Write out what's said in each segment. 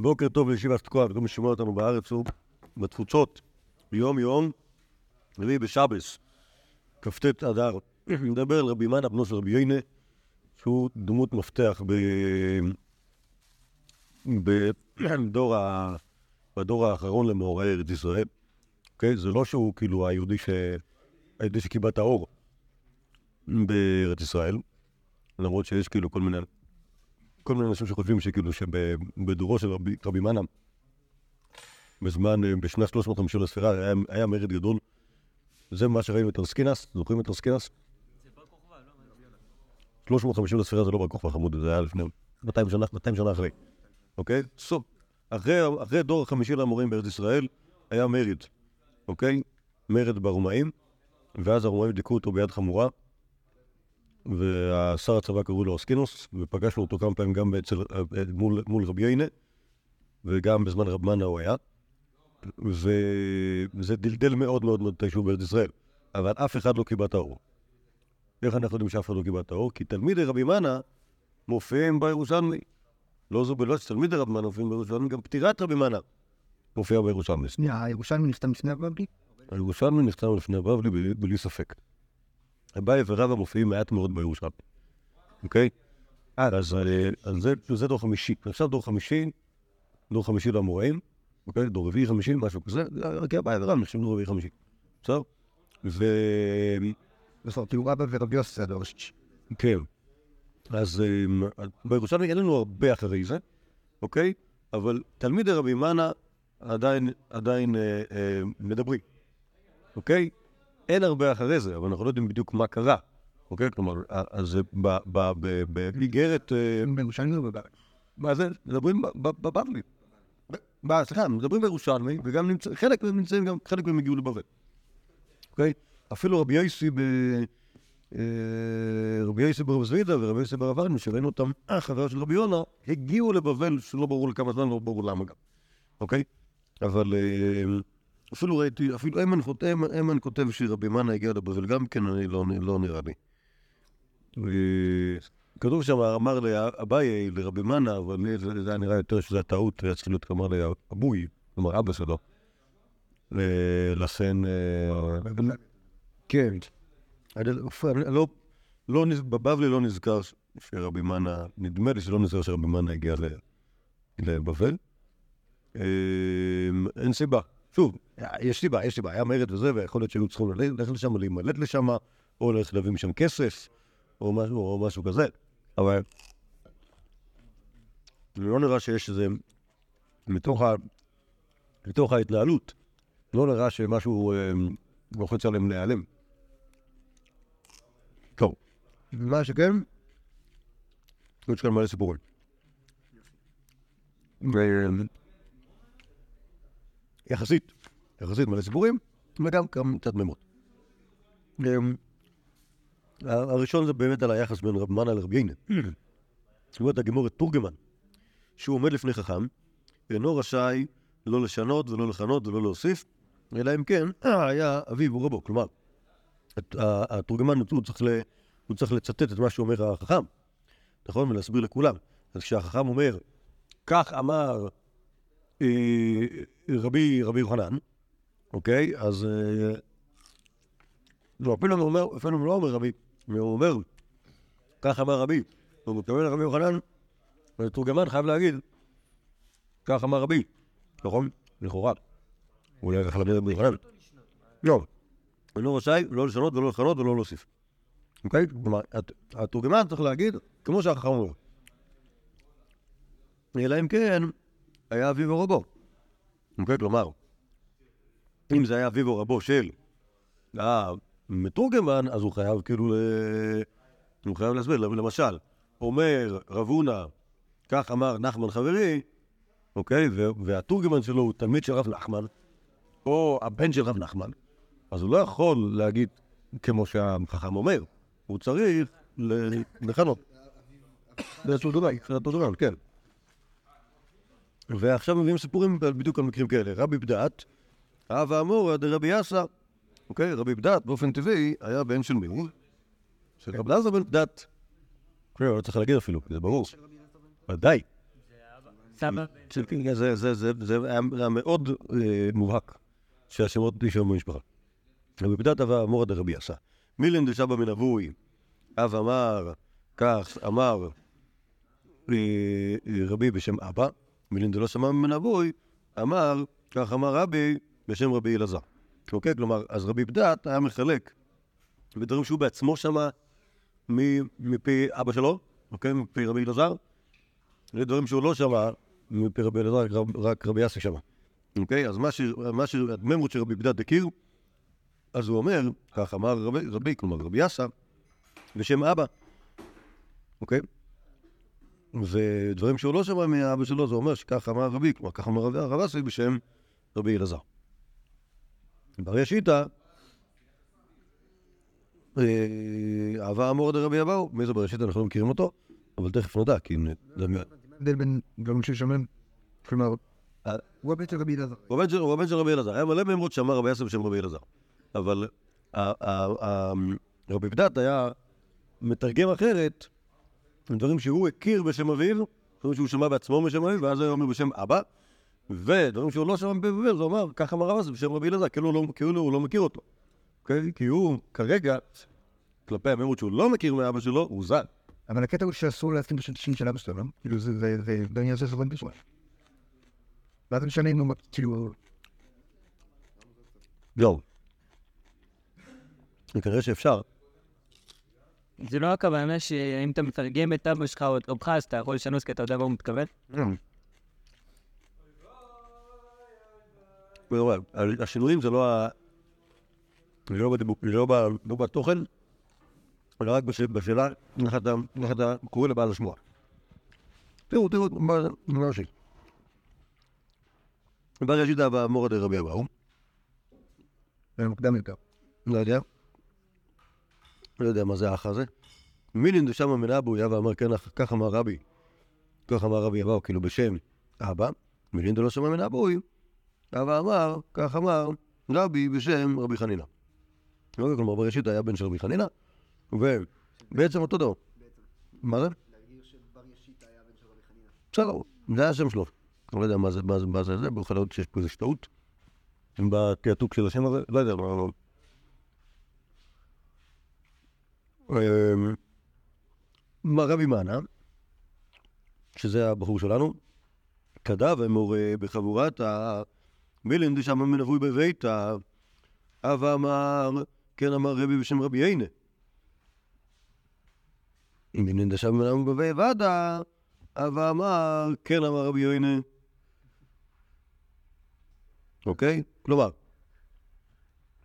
בוקר טוב לישיבת תקוע, וכל מי ששומע אותנו בארץ ובתפוצות, יום יום, רביעי בשבס, כ"ט אדר. נדבר על רבי מנה, בנו של רבי יינה, שהוא דמות מפתח ב... בדור, ה... בדור האחרון למאורי ארץ ישראל. אוקיי? זה לא שהוא כאילו היהודי, ש... היהודי שקיבל את האור בארץ ישראל, למרות שיש כאילו כל מיני כל מיני אנשים שחושבים שכאילו שבדורו של רבי, רבי מנה, בזמן, בשנת 350 לספירה, היה, היה מרד גדול. זה מה שראינו את ארסקינס, זוכרים את ארסקינס? 350 לספירה זה לא בר כוכבא חמוד, זה היה לפני 200 שנה, 200 שנה אחרי, אוקיי? סוף. אחרי, אחרי דור החמישי למורים בארץ ישראל, היה מרד, אוקיי? מרד ברומאים, ואז הרומאים דיכאו אותו ביד חמורה, ושר הצבא קראו לו אוסקינוס, ופגשנו אותו כמה פעמים גם אצל, מול, מול רבי יינה, וגם בזמן רב מנה הוא היה, וזה דלדל מאוד מאוד מאוד את היישוב בארץ ישראל, אבל אף אחד לא קיבל את האור. איך אנחנו יודעים שאף אחד לא קיבל את האור? כי תלמידי רבי מנה מופיעים בירושלמי. לא זו בלא שתלמידי רבי מנה מופיעים בירושלמי, גם פטירת רבי מנה מופיעה בירושלמי. שנייה, הירושלמי נכתב לפני הבבלי? הירושלמי נכתב לפני הבבלי בלי ספק. אביי ורבא מופיעים מעט מאוד בירושלמי, אוקיי? אז, אז זה, זה דור חמישי. עכשיו דור חמישי, דור חמישי לאמוראים, אוקיי? דור רביעי חמישי, משהו כזה, רק אביי ורבא נחשבים דור רביעי חמישי. בסדר? ו... בסדר, כאילו רבא ורבי יוסי הדור השישי. כן. אז בירושלמי אין לנו הרבה אחרי זה, אוקיי? אבל תלמידי רבי מנה עדיין, עדיין אה, אה, מדברים, אוקיי? אין הרבה אחרי זה, אבל אנחנו לא יודעים בדיוק מה קרה. אוקיי? כלומר, אז באיגרת... בירושלמי או בבבלי? מה זה? מדברים בבבלי. סליחה, מדברים בירושלמי, וגם חלק מהם נמצאים גם, חלק מהם הגיעו לבבל. אוקיי? אפילו רבי יוסי ב... רבי יוסי ברב זבידה ורבי יוסי ברב ארנו, שראינו אותם, החבר של רבי יונה, הגיעו לבבל, שלא ברור לכמה זמן, לא ברור למה גם. אוקיי? אבל... אפילו ראיתי, אפילו אמן, אמן כותב שרבי מנה הגיע לבבל, גם כן אני לא, לא נראה לי. כתוב שם, אמר לאביי, לרבי מנה, אבל לי זה היה נראה יותר שזה הטעות, היה צריך להיות כמר לאבוי, כלומר אבא שלו. לכן... כן. לא, לא, בבבלי לא נזכר שרבי מנה, נדמה לי שלא נזכר שרבי מנה הגיע לבבל. אין סיבה. שוב, יש סיבה, יש סיבה, היה מרד וזה, ויכול להיות שהיו צריכים ללכת לשם, להימלט לשם, או ללכת להביא משם כסף, או משהו, או משהו כזה, אבל לא נראה שיש איזה, מתוך, ה... מתוך ההתנהלות, לא נראה שמשהו לוחץ עליהם להיעלם. טוב, מה שכן, יש כאן מלא סיפורים. יחסית, יחסית מלא סיפורים, וגם כמה קצת מימות. הראשון זה באמת על היחס בין רב מנה לרבי יינה. זאת אומרת, הגמורת תורגמן, שהוא עומד לפני חכם, אינו רשאי לא לשנות ולא לכנות ולא להוסיף, אלא אם כן, היה אביו ורבו. כלומר, התורגמן הוא צריך, ל, הוא צריך לצטט את מה שאומר החכם, נכון? ולהסביר לכולם. אז כשהחכם אומר, כך אמר אה, רבי רבי יוחנן, אוקיי? אז... אה, לא, אפילו הוא אומר, אפילו הוא לא אומר רבי, הוא אומר, כך אמר רבי, הוא מתכוון לרבי יוחנן, ותורגמן חייב להגיד, כך אמר רבי, נכון? לכאורה. אולי ככה להגיד רבי יוחנן. לא, הוא לא רשאי לא לשנות ולא לכנות ולא להוסיף. אוקיי? כלומר, התורגמן צריך להגיד כמו שהחכם אומר. אלא אם כן, היה אביו או רבו. אוקיי? כלומר, אם זה היה אביו או רבו של המתורגמן, אז הוא חייב כאילו, הוא חייב להסביר. למשל, אומר רב הונא, כך אמר נחמן חברי, אוקיי? והתורגמן שלו הוא תלמיד של רב נחמן, או הבן של רב נחמן, אז הוא לא יכול להגיד כמו שהחכם אומר, הוא צריך לכנות. זה התורגמן, כן. ועכשיו מביאים סיפורים בדיוק על מקרים כאלה. רבי בדעת, אב האמורא דרבי יאסא, אוקיי? רבי בדעת באופן טבעי היה בן של מי? של רבי אלעזר בן בדעת. כן, לא צריך להגיד אפילו, זה ברור. ודאי. סבא. זה, זה, זה, זה, זה היה מאוד אה, מובהק שהשמות נשארו במשפחה. רבי פדת אבה אמור עד רבי עשה. מילין דשבא מן אבוי, אב אמר, כך אמר אה, אה, רבי בשם אבא, מילין דלא שמע ממנו אבוי, אמר, כך אמר רבי בשם רבי אלעזר. אוקיי? כלומר, אז רבי פדת היה מחלק בדברים שהוא בעצמו שמע מפי אבא שלו, אוקיי? מפי רבי אלעזר, לדברים שהוא לא שמע מפי רבי אלעזר, רק רב- רק רבי יאסי שמע. אוקיי? אז מה ש... מה ש... הדממות שרבי בדד הכיר, אז הוא אומר, כך אמר רבי, רבי כלומר רבי יאסה, בשם אבא. אוקיי? ודברים שהוא לא שמע מאבא שלו, זה אומר שכך אמר רבי, כלומר כך אמר רבי הרב אסי בשם רבי אלעזר. ברי השיטה, אה, אהבה אמור דרבי אבאו, מי זה בראשית אנחנו לא מכירים אותו, אבל תכף נדע, כי... ההבדל בין דברים ששומעים, כלומר, אה. הוא הבן של רבי אלעזר. הוא הבן של- רבי אלעזר. היה מלא מימרות שאמר רבי יאסר בשם רבי אלעזר. אבל רבי פדת היה מתרגם אחרת דברים שהוא הכיר בשם אביו, דברים שהוא שמע בעצמו בשם אביו, ואז הוא אומר בשם אבא, ודברים שהוא לא שמע בשם אביו, זה אומר, ככה אמר רב אסר בשם רבי אלעזר, כאילו הוא לא- כאילו הוא לא מכיר אותו. אוקיי? כי הוא כרגע, כלפי המימרות שהוא לא מכיר מאבא שלו, הוא ז"ל. אבל הקטע הוא שאסור להסכים בשם שם של אבא שלו, לא? כאילו זה, זה, זה, בעניין הזה זורם בשמאל. ואז משנה אם הוא, כאילו, לא. כנראה שאפשר. זה לא הכוונה שאם אתה מתרגם את אבא שלך או את רבך, אז אתה יכול לשנות כי אתה יודע מה הוא מתכוון? כלומר, השינויים זה לא ה... זה לא לא לא בתוכן, אלא רק בש- בשאלה איך אתה קורא לבעל השמוע. תראו, תראו, מה זה מה ראשי. בר ישידה באמורא דרבי זה מוקדם יותר. לא יודע. לא יודע מה זה האח הזה. מילין דשמא מן אבו יא ואמר כן, כך אמר רבי. כך אמר רבי אבאו, כאילו בשם אבא. מילין דלא שמע מן אבוי. אבא אמר, כך אמר רבי בשם רבי חנינא. אוקיי, כלומר בראשית היה בן של רבי חנינא, ובעצם אותו דבר. מה זה? בסדר, זה היה השם שלו. אני לא יודע מה זה, מה זה, מה זה, זה, יכול להיות שיש פה איזו טעות. בתעתוק של השם הזה, לא יודע, אמ, מה רבי מנה, שזה הבחור שלנו, כתב אמור בחבורת המילין דשם מנבוי בביתה, אב אמר, כן אמר רבי בשם רבי יינה. מילין דשם מנבוי בבי ודה, אב אמר, כן אמר רבי יינה. אוקיי? כלומר,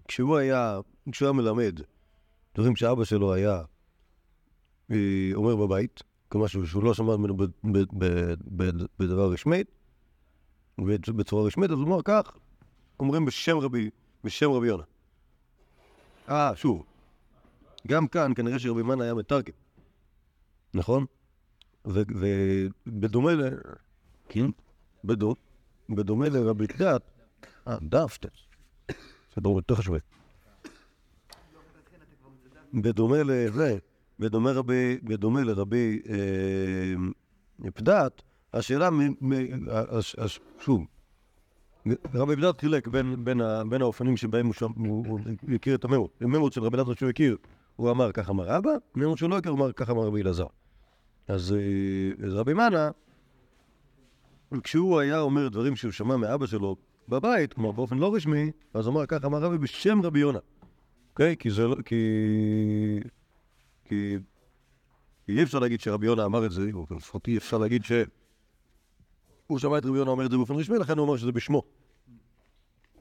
כשהוא היה, כשהוא היה מלמד דברים שאבא שלו היה אה, אומר בבית, כמשהו שהוא לא שמע ממנו בדבר רשמי, בת- בצורה רשמית, אז הוא אמר כך, אומרים בשם רבי, בשם רבי יונה. אה, שוב, גם כאן כנראה שרבי מנה היה מתרגם, נכון? ובדומה ל... כן? בדו- בדומה לרבי קדת, אה, דפת. זה דבר יותר חשוב. בדומה לזה, בדומה, רבי, בדומה לרבי אה, פדת, השאלה, מ, מ, הש, הש, שוב, רבי פדת חילק בין, בין, ה, בין האופנים שבהם הוא, שם, הוא, הוא הכיר את הממות. הממות של רבי פדת שהוא הכיר, הוא אמר כך אמר אבא, הממות שהוא לא הכיר, הוא אמר כך אמר רבי אלעזר. אז, אה, אז רבי מנה, כשהוא היה אומר דברים שהוא שמע מאבא שלו בבית, כלומר באופן לא רשמי, אז הוא אמר כך אמר רבי בשם רבי יונה. אוקיי? כי זה לא... כי... כי... אי אפשר להגיד שרבי יונה אמר את זה, או לפחות אי אפשר להגיד ש... הוא שמע את רבי יונה אומר את זה באופן רשמי, לכן הוא אמר שזה בשמו.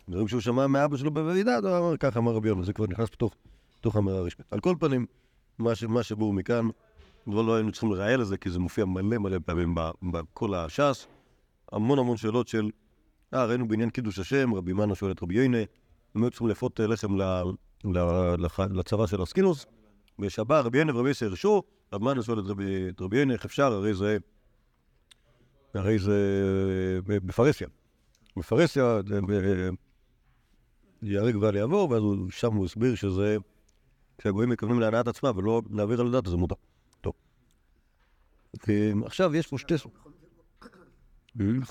דברים שהוא שמע מאבא שלו בוועידה, הוא אמר ככה אמר רבי יונה, זה כבר נכנס בתוך האמירה הרשמית. על כל פנים, מה, שבור מכאן, כבר לא היינו צריכים לראיין לזה, כי זה מופיע מלא מלא פעמים בכל הש"ס. המון המון שאלות של, אה, ראינו בעניין קידוש השם, רבי מנה שואל את רבי יינה, הם היו צריכים לאפות לחם לצבא של אסקינוס, ושבא רבי יינה ורבי יסר הרשו, רבי מנה שואל את רבי, רבי איך אפשר, הרי זה, הרי זה ב- בפרהסיה. בפרהסיה, זה ב- ייהרג ואל יעבור, ואז שם הוא הסביר שזה, כשהגויים מתכוונים להנאת עצמה ולא להעביר על הדת, זה מותר. טוב. אה, עכשיו יש פה שתי...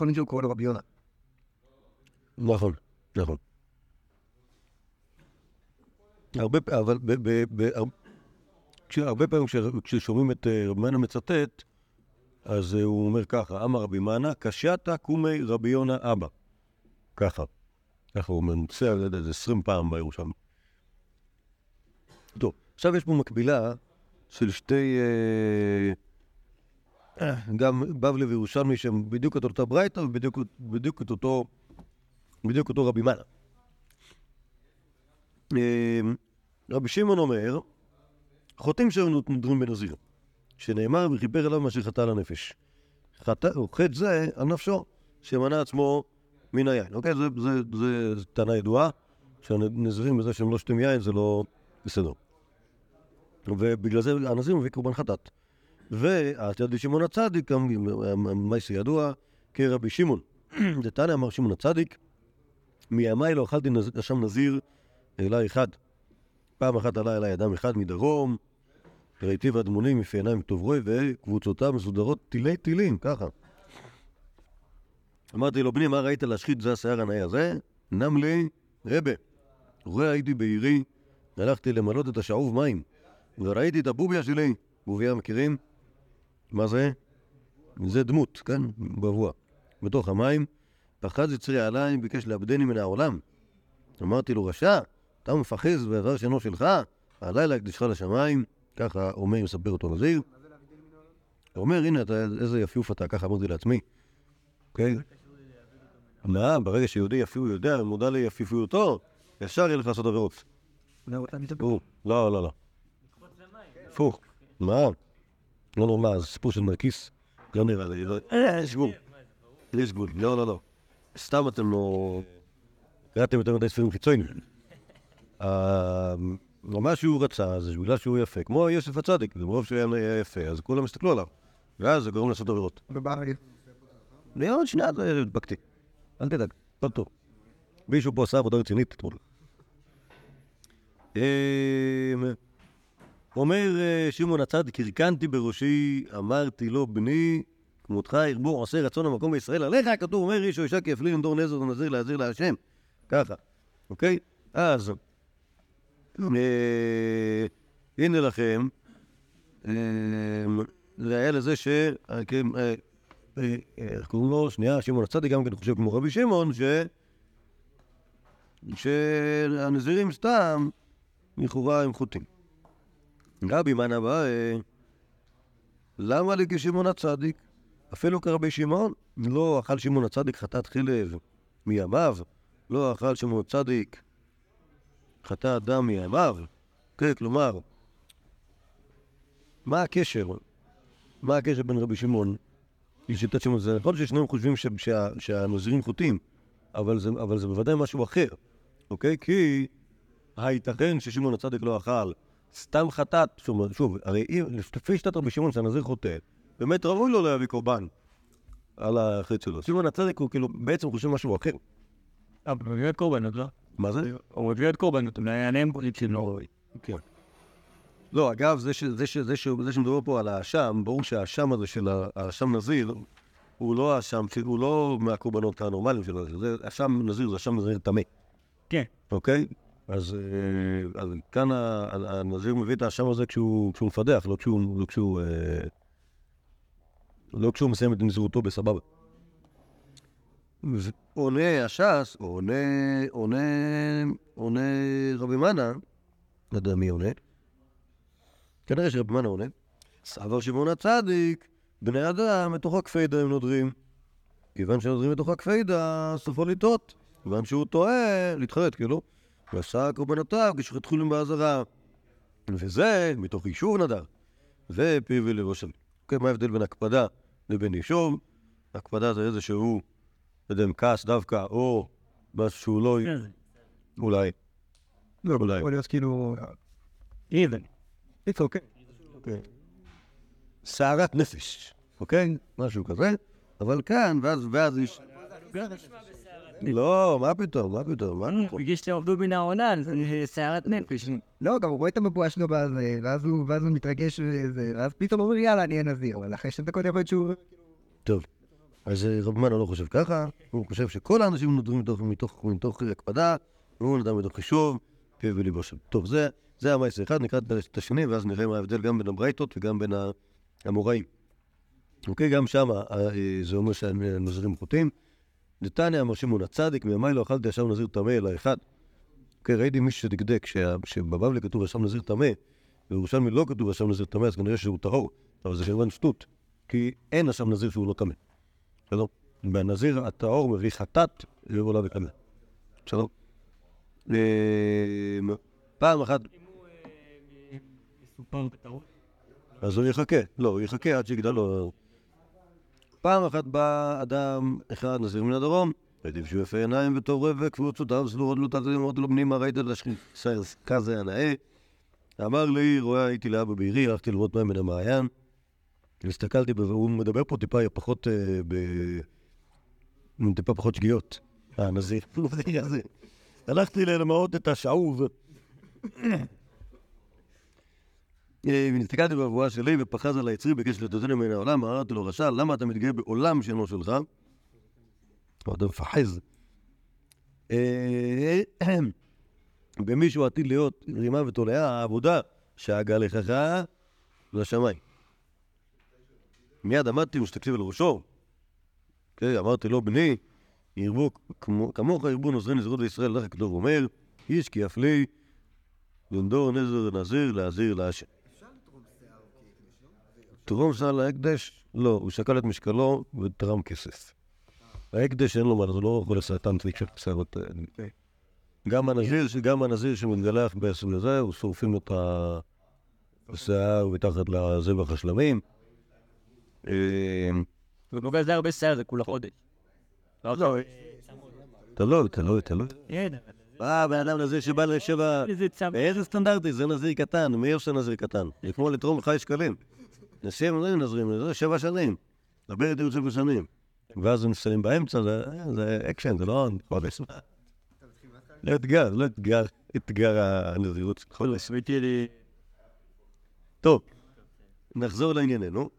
להיות שהוא קורא לו רבי יונה. נכון, נכון. הרבה, אבל ב, ב, ב, הרבה פעמים כש- כששומעים את אה, רבי מנה מצטט, אז אה, הוא אומר ככה, אמר רבי מנה, קשתה קומי רבי יונה אבא. ככה. ככה הוא מנוסע זה איזה עשרים פעם בירושלמי. טוב, עכשיו יש פה מקבילה של שתי... אה, גם בבלי וירושלמי שהם בדיוק את אותה ברייתא ובדיוק בדיוק את אותו, אותו רבי מנה. אה, רבי שמעון אומר, חוטאים שהיו נודרים בנזיר, שנאמר וכיפר אליו מאשר חטא על הנפש. חטא, חטא זה על נפשו, שמנע עצמו מן היין. אוקיי? זה, זה, זה, זה טענה ידועה, שהנזירים בזה שהם לא שותים יין זה לא בסדר. ובגלל זה הנזיר מביא קורבן חטאת. ועתיד שמעון הצדיק, מייסי ידוע כרבי שמעון. דתניא אמר שמעון הצדיק, מימיי לא אכלתי נז- אשם נזיר אלא אחד. פעם אחת עלה אליי אדם אחד מדרום, ראיתיו אדמוני מפי עיניים טוב רוי, וקבוצותיו מסודרות תילי תילים, ככה. אמרתי לו, בני, מה ראית להשחית זה השיער הנאי הזה? נם לי, רבה. רואה הייתי בעירי, הלכתי למלות את השאוב מים, וראיתי את הבוביה שלי. בוביה מכירים? מה זה? זה דמות, כן? בבוע. בתוך המים, פחז יצרי עליי, ביקש לאבדני מן העולם. אמרתי לו, רשע, אתה מפחז באיבר שאינו שלך, הלילה הקדישך לשמיים, ככה אומר, מספר אותו נזיר. הוא אומר, הנה, אתה, איזה יפיוף אתה, ככה אמרתי לעצמי. אוקיי? מה, ברגע שיהודי יפיוף יודע, מודע ליפיפיותו, ישר יהיה לך לעשות עבירות. לא, לא, לא. הפוך. מה? לא נורא, זה סיפור של מרקיס. לא נראה לי, לא- אה, יש גבול. יש גבול, לא, לא, לא. סתם אתם לא... קראתם יותר מדי ספרים חיצוניים. אה, מה שהוא רצה זה בגלל שהוא יפה, כמו יוסף הצדיק, ומרוב שהוא היה יפה, אז כולם הסתכלו עליו. ואז זה גורם לעשות עבירות. ובארץ. עוד שנייה הדבקתי. אל תדאג, הכל טוב. מישהו פה עשה עבודה רצינית אתמול. אמ, אומר אה, שמעון הצדיק, הרכנתי בראשי, אמרתי לו, בני, כמותך ירבו עושה רצון המקום בישראל עליך, כתוב, אומר איש או אישה כי יפלין דור נזר ונזיר להזיר להשם. ככה, אוקיי? אז, הנה לכם, אה, היה לזה ש... אה, כן, אה, אה, איך קוראים לו? שנייה, שמעון הצדיק גם כן חושב כמו רבי שמעון, ש... שהנזירים סתם, לכאורה הם חוטאים. רבי מנה באי, למה לי כשמעון הצדיק? אפילו כרבי שמעון, לא אכל שמעון הצדיק חטאת חילב מימיו, לא אכל שמעון הצדיק חטאת דם מימיו. כן, כלומר, מה הקשר? מה הקשר בין רבי שמעון לשיטת שמעון? זה נכון ששניהם חושבים ש- שה- שהנזירים חוטאים, אבל זה, אבל זה בוודאי משהו אחר, אוקיי? כי הייתכן ששמעון הצדיק לא אכל סתם חטאת, שוב, שוב הרי לפי שיטת רבי שמעון שהנזיר חוטא, באמת ראוי לו להביא קורבן על החטא שלו. שמעון הצדיק הוא כאילו בעצם חושב משהו אחר. אבל עוד קורבנות, לא? מה זה? הוא מביא עוד קורבנות, אולי עליהם פוליט שלו. כן. לא, אגב, זה, ש, זה, ש, זה, ש, זה שמדבר פה על האשם, ברור שהאשם הזה של האשם נזיר, הוא לא האשם, הוא לא מהקורבנות הנורמליים שלו, זה אשם נזיר, זה אשם נזיר טמא, כן. אוקיי? אז, אה, כאן הנזיר מביא את האשם הזה כשהוא, מפדח, לא לא אה, לא כשהוא מסיים את נזירותו בסבבה. עונה הש"ס, עונה, עונה, עונה רבי מנה, לא יודע מי עונה, כנראה שרבי מנה עונה, סבר שמעון הצדיק, בני אדם מתוך הכפיידה הם נודרים. כיוון שנודרים מתוך הכפיידה, סופו לטעות. כיוון שהוא טועה, להתחרט, כאילו, ועשה קורבנותיו כשחתכו להם באזהרה. וזה מתוך אישור נדר. זה פיו ולבו של... אוקיי, מה ההבדל בין הקפדה לבין אישור? הקפדה זה איזשהו, לא יודע אם כעס דווקא, או משהו שהוא לא... אולי. לא, אולי. יכול להיות כאילו... איבן. It's okay. סערת נפש, אוקיי? משהו כזה. אבל כאן, ואז, ואז יש... לא, מה פתאום, מה פתאום, מה נכון? בגלל שאתם עבדו מן העונה, זה סערת נפש. לא, גם הוא רואה את המבואה שלו בזה, ואז הוא מתרגש ואז פתאום הוא אומר, יאללה, אני אהיה נזיר, אבל אחרי שתי דקות יכול להיות שהוא... טוב. אז אה, רב מנה לא חושב ככה, הוא חושב שכל האנשים נותרים מתוך, מתוך, מתוך הקפדה, והוא נדם מתוך חישוב, פה וליבו שם. טוב, זה, זה המעש האחד, נקרא את השני, ואז נראה מה ההבדל גם בין הברייתות וגם בין המוראים. אוקיי, גם שם זה אומר שהנזירים חוטאים. נתניה אמר שמעון הצדיק, מימי לא אכלתי ישב נזיר טמא אלא אחד. אוקיי, ראיתי מישהו שדקדק, שבבבלי כתוב ישב נזיר טמא, בירושלמי לא כתוב ישב נזיר טמא, אז כנראה שהוא טהור. אבל זה כמובן שטות, כי אין אשם נזיר שהוא לא טמא. בסדר? והנזיר הטהור מביא חטאת ועולה וטמא. בסדר? פעם אחת, בטעות. אז הוא יחכה. לא, הוא יחכה עד שיגדל לו. פעם אחת בא אדם אחד נזיר מן הדרום, ראיתי שהוא יפה עיניים וטוב רווק, וקבוצותיו סלורות לו תת אמרתי לו בנימה ראית לשכין כזה הנאה. אמר לי, רואה הייתי לאבא בעירי, הלכתי לראות מים מן המעיין. הסתכלתי, והוא מדבר פה טיפה פחות, אה. טיפה פחות שגיאות. הנזיר. הלכתי ללמוד את השאוב. אה, והסתכלתי בבואה שלי ופחז על היצרי בקשר לתותנו מן העולם, אמרתי לו, רשע, למה אתה מתגאה בעולם שאינו שלך? אתה מפחז. אה, במישהו עתיד להיות רימה ותולעה, העבודה שהגה לכך לשמיים. מיד עמדתי ושתקשיב על ראשו. כן, אמרתי לו, בני, ירבו כמו- כמוך ירבו נוזרי נזירות בישראל, לך הכתוב אומר, איש כי אף לי, לנדור נזר נזיר להזיר להשם. תרום שיער להקדש? לא, הוא שקל את משקלו ותרם כסף. ההקדש אין לו מה, זה לא יכול לסרטן תליק שערות. גם הנזיר, שמתגלח בעשר לזה, הוא שורפים את השיער מתחת לזבח השלמים. אה, ובגלל זה הרבה שיער, זה כולה חודש. לא, תלוי, תלוי, תלוי. כן, אה, בן אדם נזיר שבא לשבע... איזה. באיזה סטנדרטי? זה נזיר קטן, מי עושה נזיר קטן? זה כמו לתרום חי שקלים. נשים לא נזרים, זה שבע שנים. דבר איתי עוד שבע שנים. ואז הם מסיימים באמצע, זה- זה אקשן, זה לא חודש. לא אתגר, לא אתגר, אתגר הנזירות חודש. טוב, נחזור לענייננו.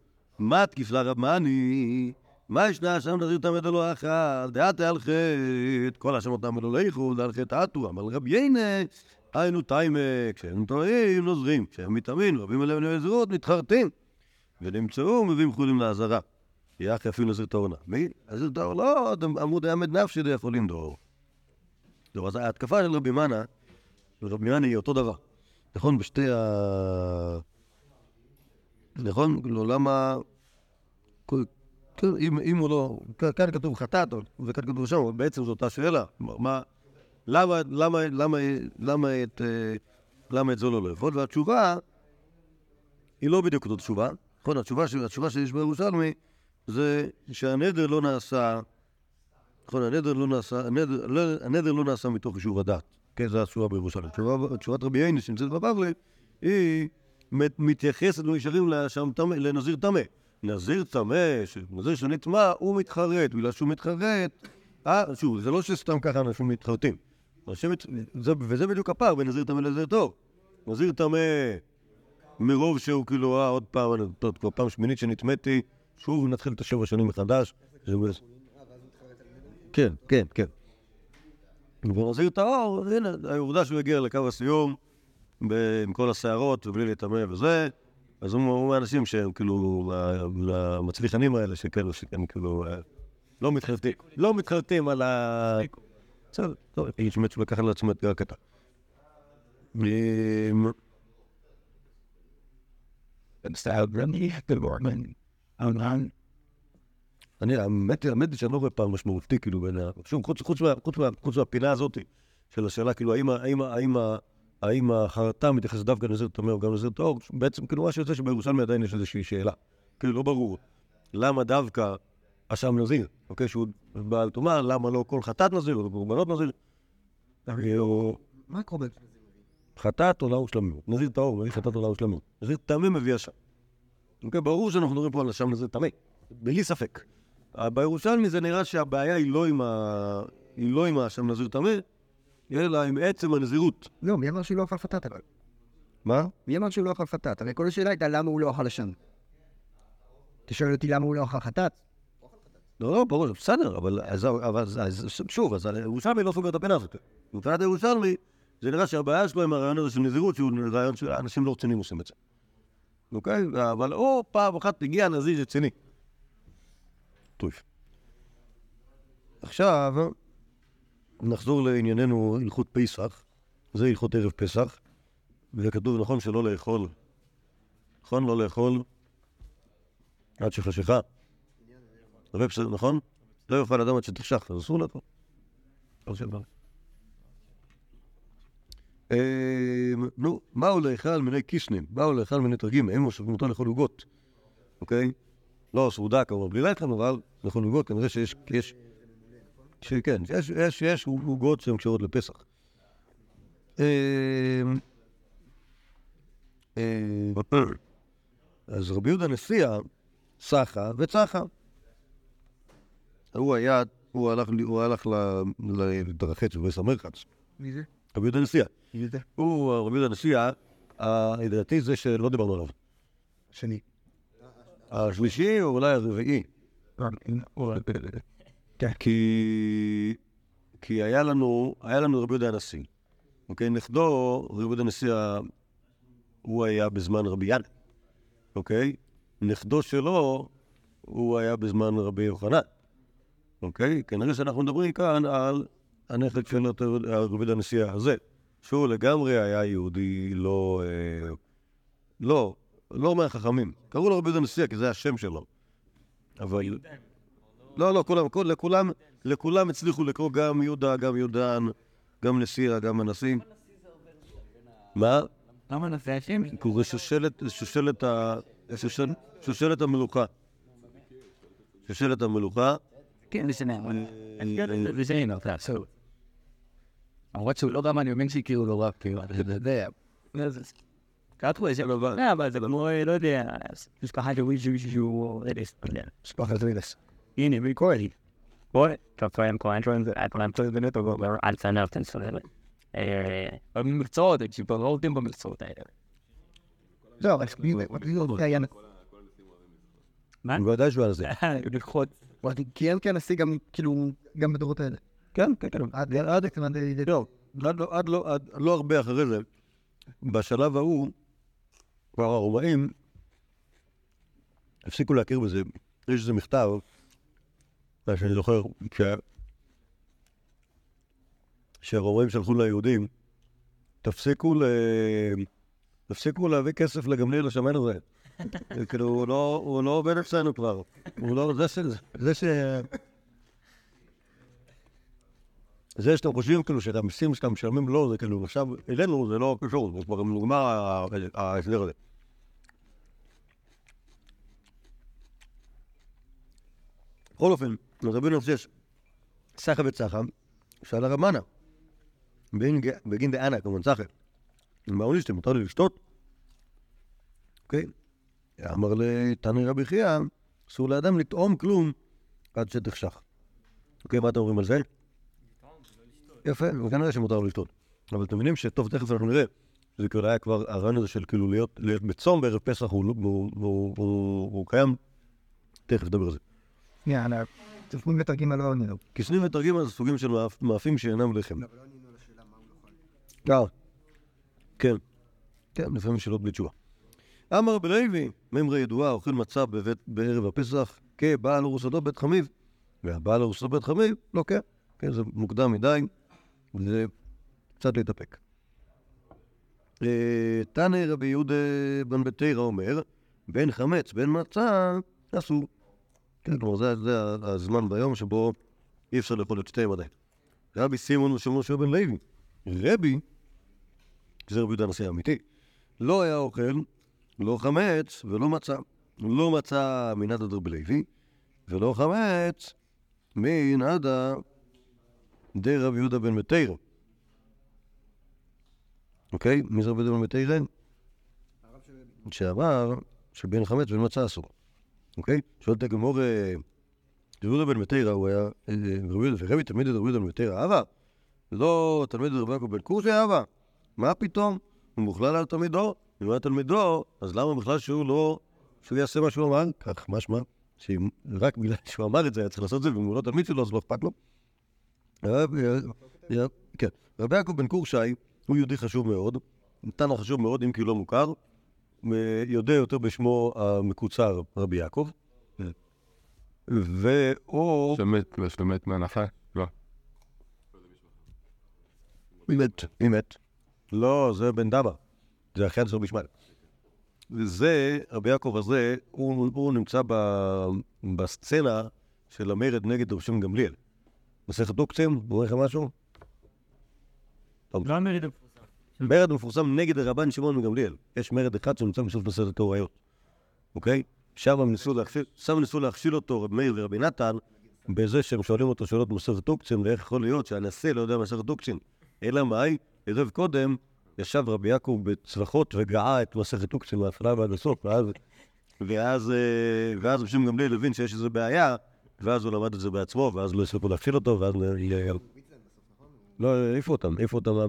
מה תקיף לה רב מאני? מה ישנה שם נזיר תמד אלוה אחד? דעתה על חטא, כל השם אותם אלוה איכול, דעל חטא עטו, אמר רב יינה, היינו טיימה, כשהם טועים נוזרים, כשהם מתאמים, רבים אליהם נזירות, מתחרטים. ונמצאו, מביאים חולים לעזרה. יחי אפילו נזיר טהורנה. מי? נזיר טהור לא, אתם עמוד העמד נפשי די יכולים דור. טוב, אז ההתקפה של רבי מנה, רבי מנה היא אותו דבר. נכון, בשתי ה... נכון? כאילו, למה... כן, אם, אם הוא לא... כאן- כתוב חטאת, וכאן כתוב שם, בעצם זו אותה שאלה. מה... למה, למה, למה, למה, את, אה, למה את זה לא לאכול? והתשובה היא לא בדיוק אותה תשובה. נכון, התשובה, התשובה שיש בירושלמי זה שהנדר לא נעשה, נכון, הנדר לא נעשה, הנדר, לא, הנדר לא נעשה מתוך אישור הדת. כן, זו התשובה. תשובה, תשובת רבי ייני שנמצאת בבבלי, היא מת- מתייחסת במישרים לנזיר טמא. נזיר טמא, נזיר שנטמע, הוא מתחרט, בגלל שהוא מתחרט. אה, שוב, זה לא שסתם ככה אנשים מתחרטים. וזה בדיוק הפער בין נזיר טמא לנזיר טוב. נזיר טמא, מרוב שהוא כאילו, אה, עוד פעם, עוד כבר פעם שמינית שנטמאתי, שוב נתחיל את השבע שנים מחדש. כן, כן, כן. ונזיר טהור, הנה, העובדה שהוא הגיע לקו הסיום עם כל הסערות ובלי להיטמא וזה, אז הוא הוא מהאנשים שהם כאילו, המצליחנים האלה, שכאילו, שכן כאילו, אה, לא מתחרטים, לא מתחרטים על ה... בסדר, טוב, איש מת שהוא לקח על עצמו אתגר קטן. אני, האמת היא, שאני לא רואה פער משמעותי, כאילו, בין ה... שוב, חוץ מהפינה הזאת, של השאלה, כאילו, האם, ה- האם, החרטה מתייחסת דווקא לנזיר טמא או גם לנזיר טהור, בעצם, כאילו, מה שיוצא שבירושלמי עדיין יש איזושהי שאלה. כאילו, לא ברור. למה דווקא אשם נזיר, אוקיי, שהוא בעל טומאה, למה לא כל חטאת נזיר או קורבנות נזיר? או מה קורה? חטאת עולה ושלמות. נזיר טהור מביא חטאת עולה ושלמות. נזיר טמא מביא אשם. אוקיי, ברור שאנחנו מדברים פה על אשם נזיר טמא, בלי ספק. בירושלמי זה נראה שהבעיה היא לא עם. היא לא עם האשם נזיר טמא, אלא עם עצם הנזירות. לא, מי אמר שהוא לא אכל חטאת אבל? מה? מי אמר שהוא לא אכל חטאת? הרי כל השאלה הייתה למה הוא לא אכל לשון. אתה שואל אותי למה הוא לא אכל חטאת? לא, לא, ברור, בסדר, אבל שוב, אז הירושלמי לא סוגר את הפינה הזאת. מבחינת הירושלמי, זה נראה שהבעיה שלו עם הרעיון הזה של נזירות, שהוא רעיון שאנשים לא רציניים עושים את זה. אוקיי? אבל הוא פעם אחת הגיע נזיר רציני. טוב. עכשיו, נחזור לענייננו הלכות פסח. זה הלכות ערב פסח, וכתוב נכון שלא לאכול. נכון? לא לאכול עד שחשיכה. נכון? לא יאכל אדם עד שתחשך, אז אסור לאכול. לא. אה, נו, מהו לאכל מיני קיסנים? מהו לאכל מיני תרגים? אין מותר לאכול עוגות, אוקיי? לא סעודה כמובן בלי לחם, אבל לאכול עוגות, כנראה שיש, יש, שכן, יש, יש, יש עוגות שהן קשורות לפסח. אה, אה, אז רבי יהודה נשיאה סחה וצחה. הוא היה, הוא הלך, הוא הלך ל- ל- להתרחץ בבית המרחץ. מי זה? רבי יהודה נשיאה. מי זה? הוא, רבי יהודה נשיאה, לדעתי זה שלא דיברנו עליו. שני. השלישי או אולי הרביעי. כן. כי, כי היה לנו, היה לנו רבי יהודה הנשיא. אוקיי, נכדו, רבי יהודה הנשיא, הוא היה בזמן רבי ינא. אוקיי? נכדו שלו, הוא היה בזמן רבי יוחנן. אוקיי? כנראה שאנחנו מדברים כאן על הנכד של רבי יהודה הנשיא הזה, שהוא לגמרי היה יהודי לא... אה, לא, לא מהחכמים. קראו לו רבי יהודה הנשיא כי זה השם שלו. אבל... לא, לא, כולם, כל, לכולם, לכולם הצליחו לקרוא גם יהודה, גם יהודן, גם נשיאה, גם הנשיא. מה? למה נעשה השם? זה שושלת, שושלת, ה... שושל, שושלת המלוכה. שושלת המלוכה. כן, זה אתה סוף. למרות שהוא לא גם אני מבין שהכירו לו רק כאילו, אתה יודע. כתבו איזה לא, אבל זה לא יודע, משפחה של מישהו שהוא, לא יודע. משפחת רילס. הנה, מי קורא לי? בואי, כפה עם קואנטרון, זה כולם טוב אל תענה, אל תנסה. במקצועות, כאילו, לא עובדים במקצועות האלה. לא, אבל זה היה... מה? בוודאי שהוא על זה. לקחות. הוא כיהן כנשיא גם, כאילו, גם בדורות האלה. כן, כן, כן. עד לא, לא- עד לא- עד לא הרבה אחרי זה, בשלב ההוא, כבר הרומאים הפסיקו להכיר בזה. יש איזה מכתב, מה שאני זוכר, שה- שהרומאים שלחו ליהודים, תפסיקו ל... תפסיקו להביא כסף לגמליאל השמן הזה. כאילו, הוא לא, הוא לא עובד אצלנו כבר. הוא לא, זה ש... זה ש... זה שאתם חושבים כאילו שאת המיסים שאתם משלמים לו, זה כאילו עכשיו אלינו, זה לא קשור, זה כבר נגמר ההסדר הזה. בכל אופן, רבי נוסף סחה וצחה, שאל הרב מנה, בגין- דאנה, כמובן סחה, מה הוא נשתה, מותר לי לשתות? אוקיי? אמר לתנא רבי חייא, אסור לאדם לטעום כלום עד שתחשך. אוקיי, מה אתם אומרים על זה? יפה, וכנראה שמותר לו לשתות. אבל אתם מבינים שטוב, תכף אנחנו נראה. זה כבר היה כבר הרעיון הזה של כאילו להיות, להיות בצום בערב פסח, הוא, לא- הוא, הוא, הוא, הוא קיים. תכף נדבר על זה. תפקוד ותרגימה לא ענינו. כיסנים ותרגים זה סוגים של מאפ- מאפים שאינם לחם. אה, כן. כן, לפעמים שאלות בלי תשובה. אמר רבי לוי, ממרה ידועה, אוכל מצה בבית, בערב הפסח, כבעל ארוסתו בית חמיב, והבעל ארוסתו בית חמיב, לא כן. כן, זה מוקדם מדי, וזה קצת להתאפק. אה, תנא רבי יהודה בן ביתרא אומר, בין חמץ בין מצה, אסור. כן, כלומר, זה, זה הזמן ביום שבו אי אפשר לאכול את שתיהם עדיין. רבי סימון ושמעון של בן לוי. רבי, שזה רבי יהודה הנשיא האמיתי, לא היה אוכל לא חמץ ולא מצה. לא מנדא דרבי לוי, ולא חמץ מנדא דרבי יהודה בן מתירא. אוקיי? מי זה רבי יהודה בן מתירא? שאמר שבין חמץ ובין מצה אסור. אוקיי? שואלת הגמור, אה, יהודה בן מתירא, הוא היה, אה, רבי ורבי תלמיד את יהודה בן מתירא, אבא, לא תלמיד רבי יעקב בן כושי, אבא, מה פתאום? הוא מוכלל על תלמידו, אם הוא היה תלמידו, אז למה בכלל שהוא לא, שהוא יעשה מה שהוא אמר? כך, משמע, שרק בגלל שהוא אמר את זה היה צריך לעשות את זה, ואם הוא לא תלמיד שלו אז לא אכפת לו. הרב- כן, רבי יעקב בן קורשי הוא יהודי חשוב מאוד, תנא חשוב מאוד אם כי לא מוכר, אה, יודע יותר בשמו המקוצר רבי יעקב, והוא... שמת, שמת מהנחה? לא. מי מת? מי מת? לא, זה בן דמה. זה אחיין של משמעאל. וזה, רבי יעקב הזה, הוא, הוא נמצא ב, בסצנה של המרד נגד רב שמעון גמליאל. מסכת עוקצים, הוא אומר לך משהו? לא המרד מרד מפורסם נגד רבן שמעון מגמליאל. יש מרד אחד שנמצא בסוף מסכת הוריות, אוקיי? שם הם ניסו להכשיל, שם ניסו להכשיל אותו רבי מאיר ורבי נתן, בזה שהם שואלים אותו שאלות במסכת עוקצים, ואיך יכול להיות שהנשיא לא יודע מסכת עוקצים. אלא מאי, ערב קודם, ישב רבי יעקב בצווחות וגאה את מסכת עוקצים מההתחלה ועד הסוף, ואז, ואז, אה, ואז שמעון גמליאל הבין שיש איזו בעיה, ואז הוא למד את זה בעצמו, ואז לא הצליחו להכשיל אותו, ואז... לא, העיפו אותם, העיפו אותם. אה,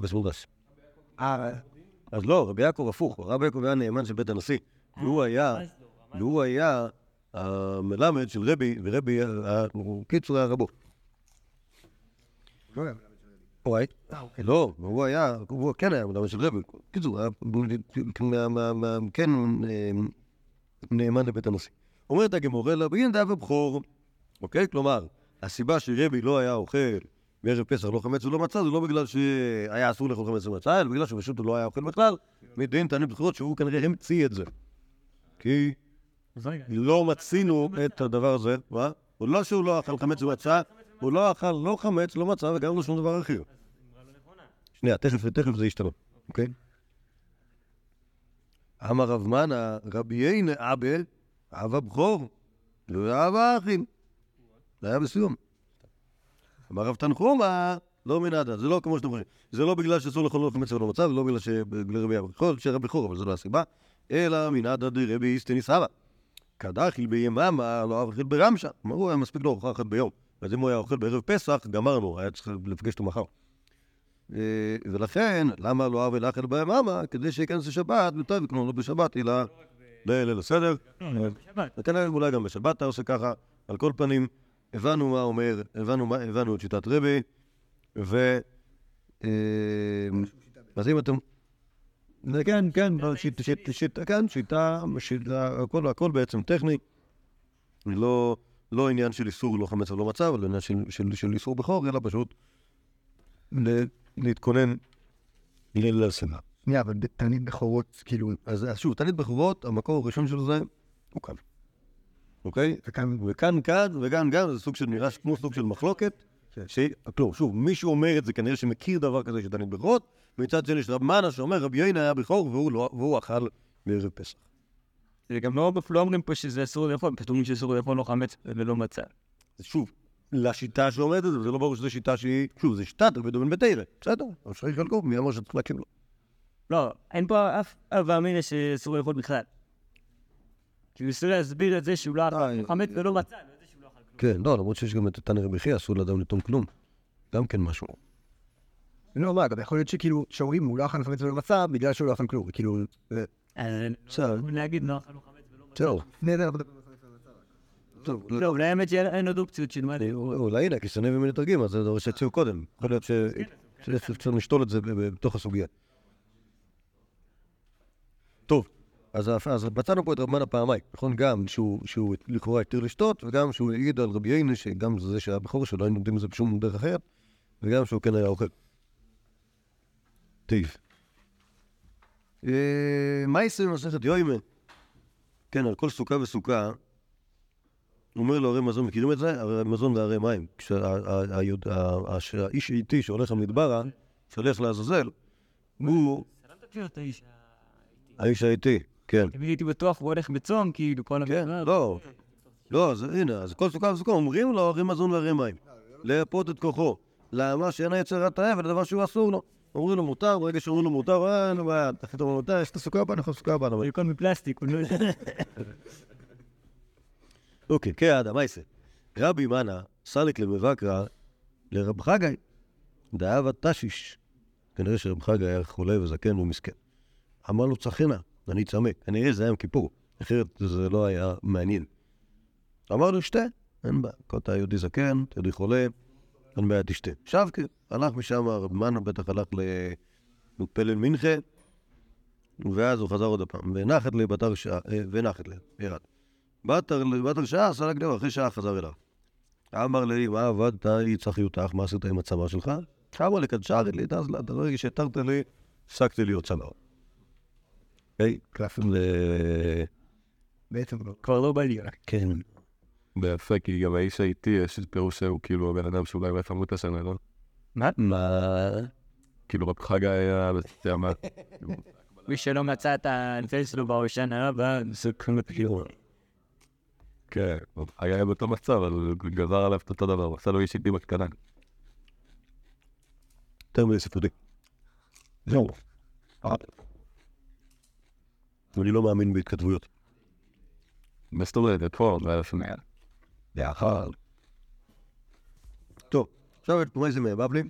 אז לא, רבי יעקב הפוך, רבי יעקב היה נאמן של בית הנשיא. והוא היה, והוא היה המלמד של רבי, ורבי, קיצור היה רבו. לא היה. הוא היה, לא, הוא היה, הוא כן היה מלמד של רבי. קיצור, היה כן אה, נאמן לבית הנשיא. אומרת הגמור, אלא בגין דאב הבכור. אוקיי? כלומר, הסיבה שרבי לא היה אוכל בערב פסח לא חמץ ולא מצה, זה לא בגלל שהיה אסור לאכול חמץ ומצה, אלא בגלל שפשוט הוא לא היה אוכל בכלל, מדין טענים בחירות שהוא כנראה המציא את זה. כי לא מצינו את הדבר הזה, מה? הוא לא שהוא לא אכל חמץ ומצה, הוא לא אכל לא חמץ, לא מצה וגם לא שום דבר אחר. שנייה, תכף, תכף זה ישתנה, אוקיי? אמר רב מנה, רבי יינה אבא, אב הבכור, לא אב האחים. זה היה בסיום. אמר רב תנחומה, לא מנדה, זה לא כמו שאתם חושבים. זה לא בגלל שאסור לאכול לא חמץ ולא מצה, ולא בגלל שבגלל רבי הבכור, שרבי בכור, אבל זו לא הסיבה, אלא מנדה דרבי איסטני סבא. קדחיל ביממה, לא אכל ברמשה. אמרו, היה מספיק לו ארוחה אחת ביום. אז אם הוא היה אוכל בערב פסח, גמרנו, היה צריך לפגש אותו מחר. אה, ולכן, למה לא אהב אל ביממה? כדי שייכנס לשבת, וטוב יקנו לו בשבת, אלא לליל הסדר. וכן אולי גם בשבת אתה עושה ככה. על כל פנים, הבנו מה אומר, הבנו, מה, הבנו את שיטת רבי, ו... אה, אז אם אתם... כן, כן, לא, שיט, שיט, שיט, כן, שיטה, שיטה, הכל, הכל בעצם טכני. לא, לא עניין של איסור לא חמץ ולא מצה, אבל עניין של, של, של איסור בכור, אלא פשוט ל- להתכונן לליל הסדר. שנייה, אבל תענית בכורות, כאילו, אז, אז שוב, תענית בכורות, המקור הראשון של זה הוא כאן. אוקיי? וכאן, וכאן כאן וגם גם, זה סוג של נראה כמו סוג של מחלוקת. ש... כלומר, שוב, מי שאומר את זה כנראה שמכיר דבר כזה תענית בכורות, מצד שני יש רב מנה שאומר רבי יוינה היה בכור והוא, לא, והוא אכל בערב פסח. זה גם לא אומרים פה שזה אסור לאכול, פשוט אומרים שאסור לאכול לא חמץ ולא מצה. שוב, לשיטה שעומדת, זה לא ברור שזו שיטה שהיא, שוב, זו שיטת רבי דומן בתרא, בסדר, אבל שרי חלקו, מי אמר שצריך להקים לו? לא, אין פה אף אב אמינא שאסור לאכול בכלל. כי הוא ניסו להסביר את זה שהוא לא אה, אכל חמץ ולא מצה, לא זה שהוא לא אכל כלום. כן, לא, למרות שיש גם את תנא רבי חייא, אסור לאדם לטום כלום. גם כן משהו. לא, מה, גם יכול להיות שכאילו, שאומרים, הוא לא אכל חמץ ולא מצה, בגלל שהוא לא אכל כלום, כאילו, בסדר. יכולים להגיד לא אכלנו חמץ ולא טוב, לא, אולי האמת שאין עוד אופציות שילמד. אולי הנה, כי שונא ומי מתרגם, אז זה דבר שהציעו קודם. יכול להיות שצריך לשתול את זה בתוך הסוגיה. טוב, אז אז מצאנו פה את רב מנה פעמיים, נכון? גם שהוא שהוא לכאורה התיר לשתות, וגם שהוא העיד על רבי יינה, שגם זה שהיה בכור שלא היינו יודעים את זה בשום דרך אחרת, וגם שהוא כן היה אוכל. טיב. אה, מה יעשה במסכת יוימה? כן, על כל סוכה וסוכה, הוא אומר לו הרי מזון, מכירים את זה? הרי מזון והרי מים. כשהאיש האיטי שהולך למדברה, שהולך לעזאזל, הוא. האיש האיטי, כן. תמיד הייתי בטוח הוא הולך בצום, כאילו כל כן, המדבר. לא. לא, אז הנה, אז כל סוכה וסוכה אומרים לו הרי מזון והרי מים. לייפות את כוחו. למה שאין היצר התאהב, אלא דבר שהוא אסור לו. אומרים לו מותר, ברגע שאומרים לו מותר, אה, אין לו בעיה, תחליט לו מותר, יש את הסוכה הבאה, אנחנו הבאה. אבל- הכל מפלסטיק, הוא לא יודע. אוקיי, כן, אדם, מה יעשה? רבי מנה, סליק למבקרא, לרב חגי, דאב תשיש. כנראה שרב חגי היה חולה וזקן ומסכן. אמר לו, צחנה, אני צמא. כנראה זה יום כיפור, אחרת זה לא היה מעניין. אמר לו, שתה, אין בעיה. כל אתה יהודי זקן, אתה יהודי חולה, אין בעיה, תשתה. שבקה, הלך משם, רב מנה בטח הלך לפלל מנחה, ואז הוא חזר עוד פעם, ונחת לי בתר שעה, אה, ונחת לי, ירד. בתר שעה, סלק לו, אחרי שעה חזר אליו. אמר לי, מה עבדת, יצחי אותך, מה עשית עם הצבא שלך? אמר לי, קדשרי לי, אז ברגע שהתרת לי, הפסקתי להיות צבא. אוקיי? ל- בעצם לא. כבר לא לי. כן. ביפה, כי גם האיש האיטי, יש פירוש שהוא כאילו הבן אדם שאולי אוהב למות השנה, לא? מה? מה? כאילו רב חגה היה, אתה מה, מי שלא מצא את האנפל שלו בהושענא הבא, זה כאילו... כאילו, כן, חגה היה באותו מצב, אבל הוא גזר עליו את אותו דבר, הוא עשה לו איש איטי בקטנה. יותר מדי ספרותי. זהו. אני לא מאמין בהתכתבויות. מה זאת אומרת, שומע. לאחר. טוב, עכשיו את זה מהבבלי?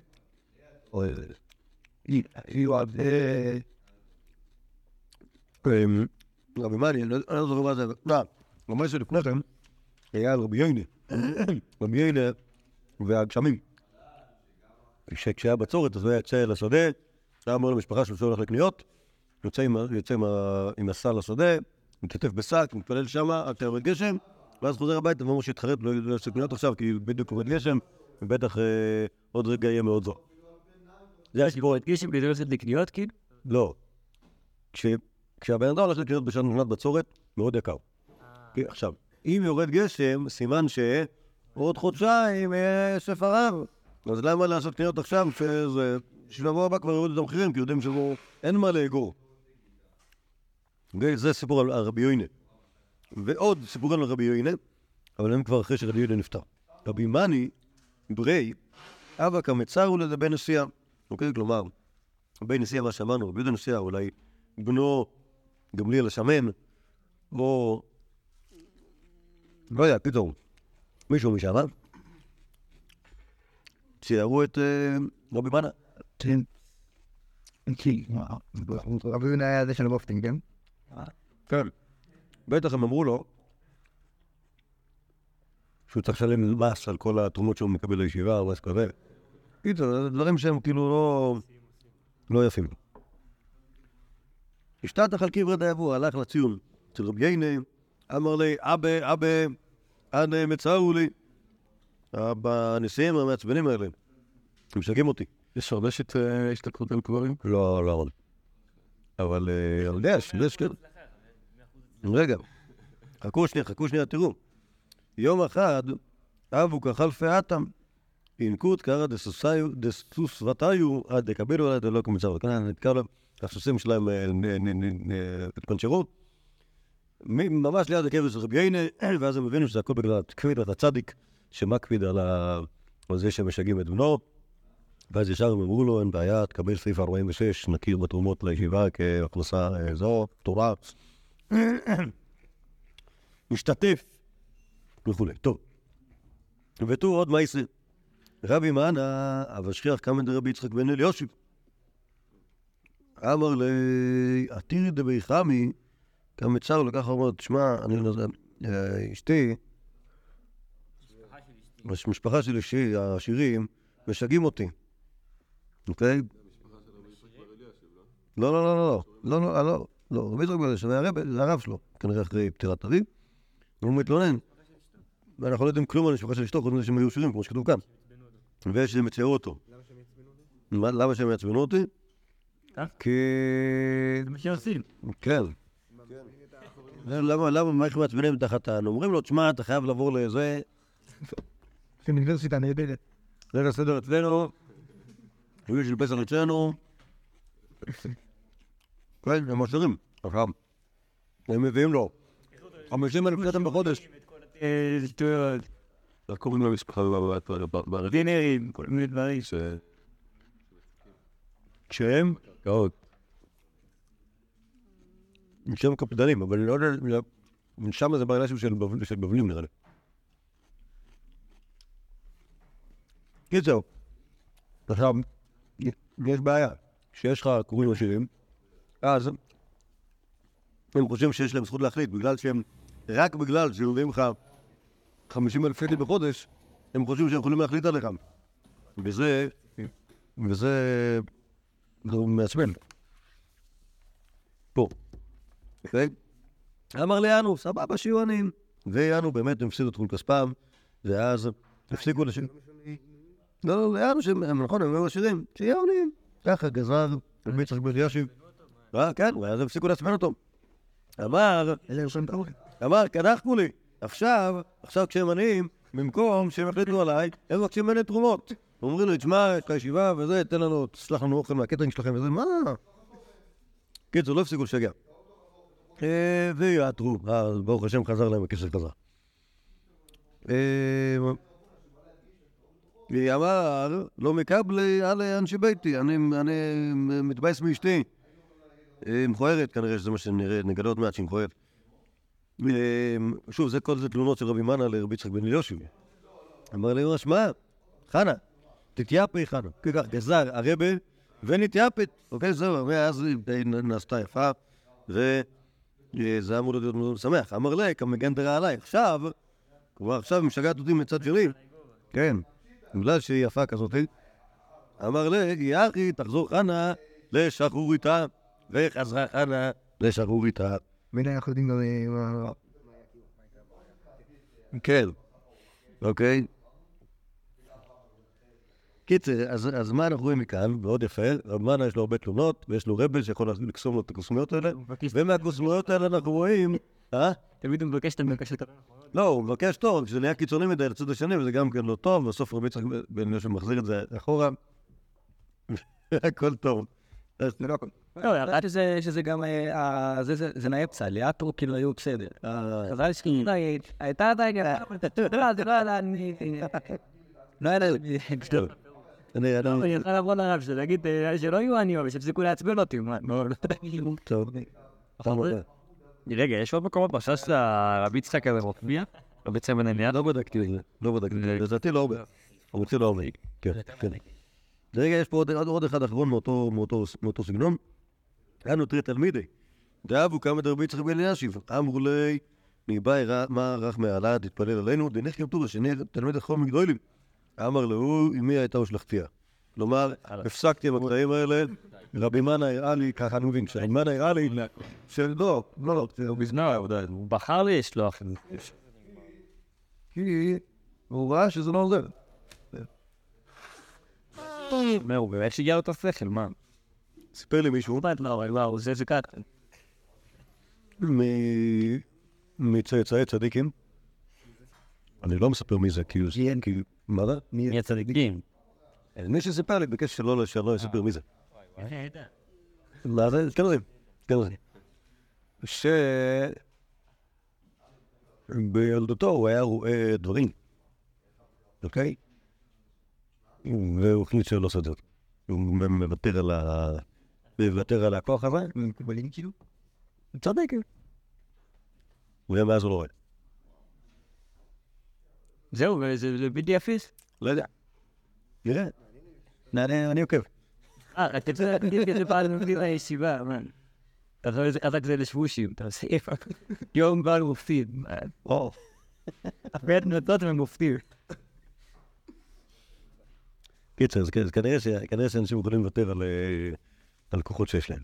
אמ, רבי מאני, אני לא אני לא זוכר מה זה, לא, רבי שלפני כן היה רבי יינה, רבי יינה והגשמים. כשהיה בצורת אז הוא היה יוצא לשדה, היה אומר למשפחה שלו שהוא הולך לקניות, יוצא עם יוצא עם ה- עם הסל לשדה, מתכתב בשק, מתפלל שם, עד שיורד גשם, ואז חוזר הביתה ואומר שהתחרט, לא לא יעשה קניות עכשיו, כי בדיוק יורד גשם, ובטח אה, עוד רגע יהיה מאוד זול. זה הסיפור. גשם כדי ללכת לקניות, כאילו? לא. כש- כשהבן אדם הולך לקניות בשעת מבחינת בצורת, מאוד יקר. כי עכשיו, אם יורד גשם, סימן שעוד חודשיים יהיה ספר רב. אז למה לעשות קניות עכשיו, שזה... שבוע הבא כבר יורידו את המחירים, כי יודעים שאין מה לאגור. זה סיפור על רבי יוינה. ועוד סיפורים על רבי יוינה, אבל הם כבר אחרי שרבי יוינה נפטר. רבי מאני, ברי, אבא כמצר ולדבי נשיאה. אוקיי? כלומר, רבי נשיאה, מה שאמרנו, רבי יהודה נשיאה, אולי בנו גמליאל השמן, או... לא יודע, פתאום, מישהו משם, ציירו את אה, רבי מנה. כן. רבי יונה היה זה של המופטינג, כן? כן. בטח הם אמרו לו שהוא צריך לשלם מס על כל התרומות שהוא מקבל לישיבה או משהו כזה. קיצור, זה דברים שהם כאילו לא... לא יפים. השתת על קברי דיבו, הלך לציון אצל רבי יינה, אמר לי, אבא, אבא, אנא מצאו לי. בנשיאים המעצבנים האלה, הם משגעים אותי. יש הרבה שת- אה, על קברים? לא, לא. אבל אה, אני יודע, יש, יש, כן. רגע, חכו שנייה, חכו שנייה, תראו. יום אחד, אבו כחלפי אטם, אינקות קרא דסוס ותיו עד דקבלו עליה דלא כמצב. כאן נתקע להם, הסוסים שלהם אה, התפנצ'רו. ממש ליד הקבר של רבי יינה, ואז הם הבינו שזה הכל בגלל כבידת הצדיק, שמקפיד על על זה שמשגעים את בנו. ואז ישר הם אמרו לו, אין בעיה, תקבל סעיף 46, נכיר בתרומות לישיבה כהכנסה אה, זו, פטורה. משתתף, וכולי. טוב. ותו עוד מייסר. רבי מנה, אבל שכיח קמא דרבי יצחק בן אליושיב. אמר לי, עתירי דבי חמי, קמא צר לקח ואומר, תשמע, אני לא יודע, אה, אשתי, המשפחה של אשתי, העשירים, משגעים אותי. אוקיי? לא, לא, לא, לא, לא, לא, לא, לא, לא רבי יצחק בן שווה הרב, זה הרב שלו, כנראה אחרי פטירת אביו, והוא מתלונן. ואנחנו לא יודעים כלום על המשפחה של אשתו, חוץ מזה שהם היו שירים, כמו שכתוב כאן. ויש שמצערו אותו. למה שהם יעצבנו אותי? אה? כי... זה מה שעושים. כן. למה, למה, מה איך מעצבנים את החתן? אומרים לו, תשמע, אתה חייב לעבור לזה... אתם אוניברסיטה נהדרת. זה הסדר אצלנו, יולי של פסח אצלנו. כן, הם עשירים. עכשיו, הם מביאים לו 50 אלף שקל בחודש. שטויות. איך קוראים למשפחה בארץ? דינרים, כל מיני דברים. כשהם, מאוד. שהם קפדנים, אבל אני לא יודע, שם זה בעיה של בבלים נראה לי. קיצור, עכשיו, יש בעיה. כשיש לך קוראים עשירים, אז הם חושבים שיש להם זכות להחליט, בגלל שהם, רק בגלל שמביאים לך 50 אלף שקל בחודש, הם חושבים שהם יכולים להחליט עליכם. וזה, וזה, זה מעצבן. פה. אוקיי? אמר לי יאנו, סבבה, שיהיו עניים. ויאנו באמת הם הפסידו את כל כספם, ואז הפסיקו לשיר. לא, לא, יאנו שהם, נכון, הם היו עשירים, שיהיו עניים. ככה גזר רבי יצחק בן אלישיב. אה, כן, ואז הם הפסיקו לעצבן אותו. אמר. אמר, קדחנו לי. עכשיו, עכשיו כשהם עניים, במקום שהם יחליטו עליי, הם מבקשים ממני תרומות. אומרים לי, תשמע, יש לך ישיבה וזה, תן לנו, תסלח לנו אוכל מהקטרינג שלכם וזה, מה? קיצור, לא הפסיקו לשגע. אה, ויעתרו, אה, ברוך השם חזר להם הכסף חזרה. אה, אמר, לא מקבלי עלי אנשי ביתי, אני, אני מתבאס מאשתי. אה, מכוערת כנראה, שזה מה שנראה, נגלה עוד מעט שהיא מכוערת. אה, שוב, זה כל זה תלונות של רבי מנה לרבי יצחק בן אליושיב. אמר לי, שמע, חנה, תתייפי חנה. ככה, גזר הרבה ונתייפת. אוקיי, זהו, ואז היא נעשתה יפה, וזה אמור להיות מאוד משמח. אמר לה, כמגן דרע עליי. עכשיו, כבר עכשיו היא משגעת אותי מצד שני. כן, בגלל שהיא יפה כזאת. אמר לה, יחי, תחזור חנה לשחרוריתה. וחזרה חנה לשחרוריתה. והנה אנחנו יודעים גם... אה, כן, אוקיי. קיצר, אז, אז מה אנחנו רואים מכאן? מאוד יפה, רב מנה יש לו הרבה תלונות, ויש לו רבל שיכול לקסום לו את הקוסמיות האלה, ומהקוסמיות האלה אנחנו רואים, אה? תמיד הוא מבקש, אתה מבקש לקבל. לא, הוא מבקש טוב, כשזה נהיה קיצוני מדי לצד השני, וזה גם כן לא טוב, בסוף רבי יצחק בן אלישע מחזיר את זה אחורה, הכל טוב. זה לא הכל. לא, ידעתי שזה- גם, אה, זה- נהיה פסליאטרו, כאילו היו בסדר. אה, חז"ל שלי, הייתה עדיין, לא, זה לא היה, אני... לא היה לי... אני, אני, אני יכול לבוא לרב שלו, להגיד אה, שלא יהיו עניים, שיפסיקו לעצבן אותי. מה, לא, לא. טוב. רגע, יש עוד מקומות של הרבי יצחק הזה מופיע? רבי יצחק בן אליעד? לא בדקתי את זה, לא בדקתי את זה, לדעתי לא הרבה. הוא רוצה לא הרבה. כן, כן. רגע, יש פה עוד- אחד אחרון מאותו- סגנון. אנו תראה תלמידי. דאבו כמה דרבי יצחק בן אלישיב. אמרו לי, ניבאי מה רך מעלה, תתפלל עלינו, דנך גם טובה, שנהיה תלמיד החום מגדולים. אמר לו, אמי הייתה ושלחתיה. כלומר, הפסקתי עם הקטעים האלה, רבי מנה הראה לי, ככה אני מבין, שרבי מנה הראה לי, שלא, לא, לא, הוא בזמן, הוא בחר לי לשלוח את זה. כי הוא ראה שזה לא עוזר. אומר, הוא באמת שיגע לו את השכל, מה? סיפר לי מישהו, לא, לא, הוא זה שככה. מ- מצאצאי צדיקים. אני לא מספר מי זה. כי... מה זה? מי הצדיקים? מי שסיפר לי ביקש שלא לא אספר מי זה. מה זה? כן יודעים. כן יודעים. ש... בילדותו הוא היה רואה דברים, אוקיי? והוא החליט שלא עושה את זה. הוא מוותר על ה... מוותר על הכוח הזה, מקובלים כאילו? צודק. הוא היה מאז הוא לא רואה. זהו, זה בלתי הפיס. לא יודע. נראה. אני עוקב. אה, אתה רוצה להגיד כזה פעם נותנים לישיבה, מה? אתה יודע איזה חזק זה לשבושים, אתה עושה איפה? יום בא מופתים. או. הרבה נותות הם מופתים. קיצר, אז כנראה שאנשים יכולים לוותר על, אה, על כוחות שיש להם.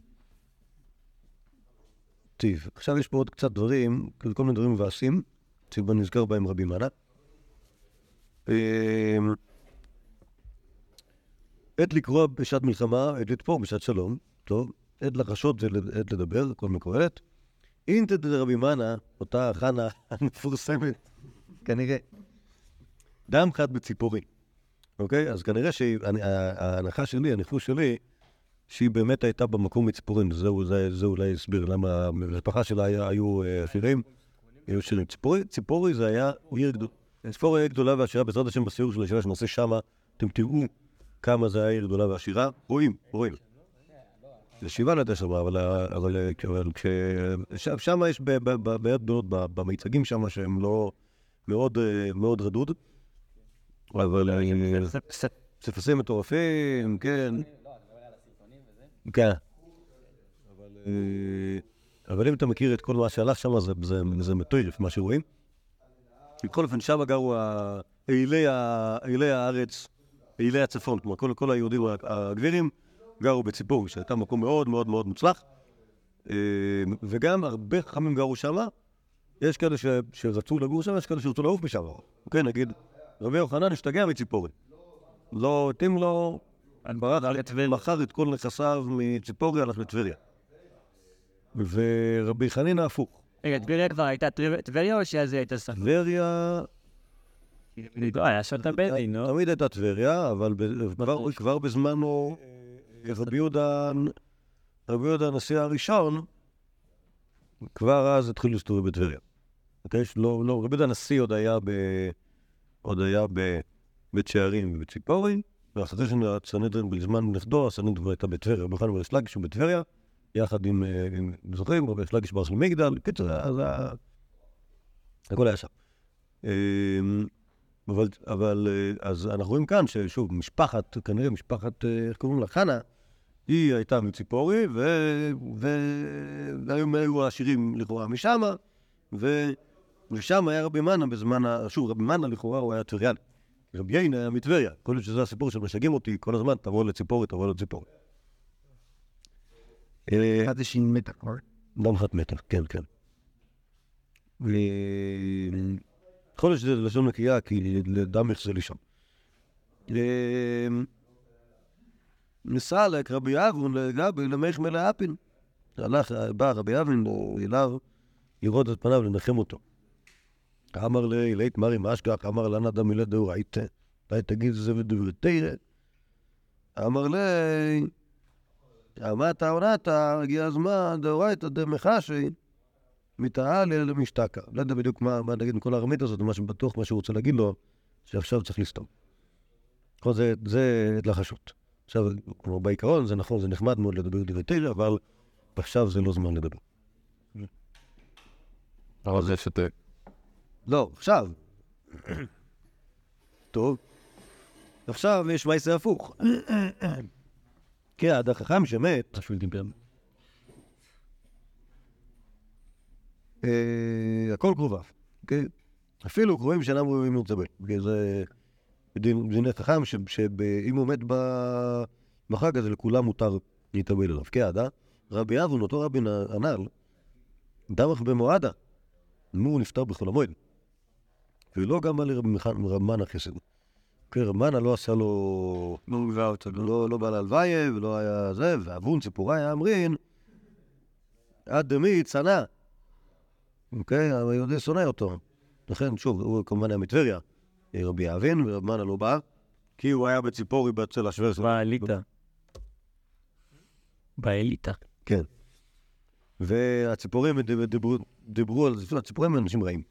טיב, עכשיו יש פה עוד קצת דברים, כל מיני דברים מבאסים, שבה נזכר בהם רבי מנה. עת לקרוא בשעת מלחמה, עת לתפור בשעת שלום, טוב, עת לחשות ועת לדבר, כל מקורת. אינתא דרבי מנה, אותה חנה המפורסמת, כנראה, דם חד בציפורי. אוקיי? אז כנראה שההנחה שלי, הניחוש שלי, שהיא באמת הייתה במקום מציפורים. זה, אולי הסביר למה במשפחה שלה היו אה, עשירים, היו עשירים. ציפורי, ציפורי זה היה עיר גדולה. גדולה ועשירה, בעזרת השם בסיור של הישיבה שנעשה שמה, אתם תראו כמה זה היה עיר גדולה ועשירה. רואים, רואים. זה שבעה לתשע, אבל, אבל, אבל. שם, יש בעיות גדולות במיצגים שם שהם לא מאוד, אה, מאוד רדוד. אבל אה, פסיפסים מטורפים, כן. כן. אבל, אה, אבל אם אתה מכיר את כל מה שהלך שם, זה, מטורף, מה שרואים. בכל אופן, שם גרו איילי הארץ, איילי הצפון, כלומר, כל, כל היהודים הגבירים גרו בציפורי, שהייתה מקום מאוד מאוד מאוד מוצלח, אה, וגם הרבה חכמים גרו שם. יש כאלה ש, שרצו לגור שם, יש כאלה שרצו לעוף משם. כן, נגיד, רבי יוחנן השתגע מציפורי. לא התאים לו, ברח, מכר את כל נכסיו מציפורי, הלך לטבריה. ורבי חנינא הפוך. רגע, טבריה כבר הייתה טבר- טבריה או שזה הייתה סתם? טבריה לא, היה שם את הבדין, נו. תמיד הייתה טבריה, אבל כבר- כבר בזמנו רבי יהודה, רבי יהודה הנשיא הראשון, כבר אז התחיל להסתובב בטבריה. לא, לא, רבי יהודה הנשיא עוד היה ב... עוד היה בבית שערים ובציפורי, ואחרי שהסנהדרין בזמן נכדו, הסנהדרין כבר הייתה בטבריה, רבי חנן ורבי שלגיש הוא בטבריה, יחד עם, אה, עם זוכרים, רבי שלגיש בר של מגדל, בקיצור, אז הכל היה שם. אבל, אבל אה, אז אנחנו רואים כאן ששוב, משפחת, כנראה משפחת, אה, איך קוראים לה? חנה, היא הייתה מציפורי, ו... ו... והיו היו העשירים לכאורה משם, ו... ושם היה רבי מנה בזמן. שוב, רבי מנה לכאורה הוא היה טבריאלי. רבי יינה היה מטבריה. יכול להיות שזה הסיפור שמשגעים אותי כל הזמן, תבוא לציפורי, תבוא לציפורי. אה, אחד זה מתח, נכון? גם אחת מתח, כן, כן. יכול להיות שזה לשון נקייה, כי לדמך זה לישון. נסלק רבי אבון לגבי למך מלאפין. הלך, בא רבי אבון אליו לראות את פניו, לנחם אותו. אמר לי, לית מרי משגח, אמר לנה דמילה דאורייתא, אולי תגיד זה בדברי תרא. אמר לי, אמרת עונת, הגיע הזמן, דאורייתא דמחשי, מתעלה למשתקע. לא יודע בדיוק מה, מה נגיד עם כל הארמית הזאת, מה שבטוח, מה שהוא רוצה להגיד לו, שעכשיו צריך לסתום. נכון, זה, זה לחשות. עכשיו, כמו בעיקרון, זה נכון, זה נחמד מאוד לדבר דברי תרא, אבל עכשיו זה לא זמן לדבר. אבל זה שאתה... לא, עכשיו. טוב. עכשיו יש מעשה הפוך. כן, עד החכם שמת, משהו דיבר. הכל קרוביו. כן? אפילו קרובים שאינם ראויים להתאבל. זה דיני חכם, שאם הוא מת בחג הזה, לכולם מותר להתאבל אליו. כן, עדה. רבי אבון, אותו רבי הנ"ל, דמך במועדה. נו, נפטר בחול המועד. ולא גם בא לרבי מיכן- רב מנה חסד. כן, רב מנה לא עשה לו... לא מגבה אותו. לא, לא בא להלוויה, ולא היה זה, ואבון ציפורי היה אמרין, עד דמי צנע. אוקיי? היהודי שונא אותו. לכן, שוב, הוא כמובן היה מטבריה, רבי אבין, ורב מנה לא בא, כי הוא היה בציפורי אצל השוורס. באליטה. באליטה. כן. והציפורים דיב- דיברו, דיברו על זה, הציפורים הם אנשים רעים.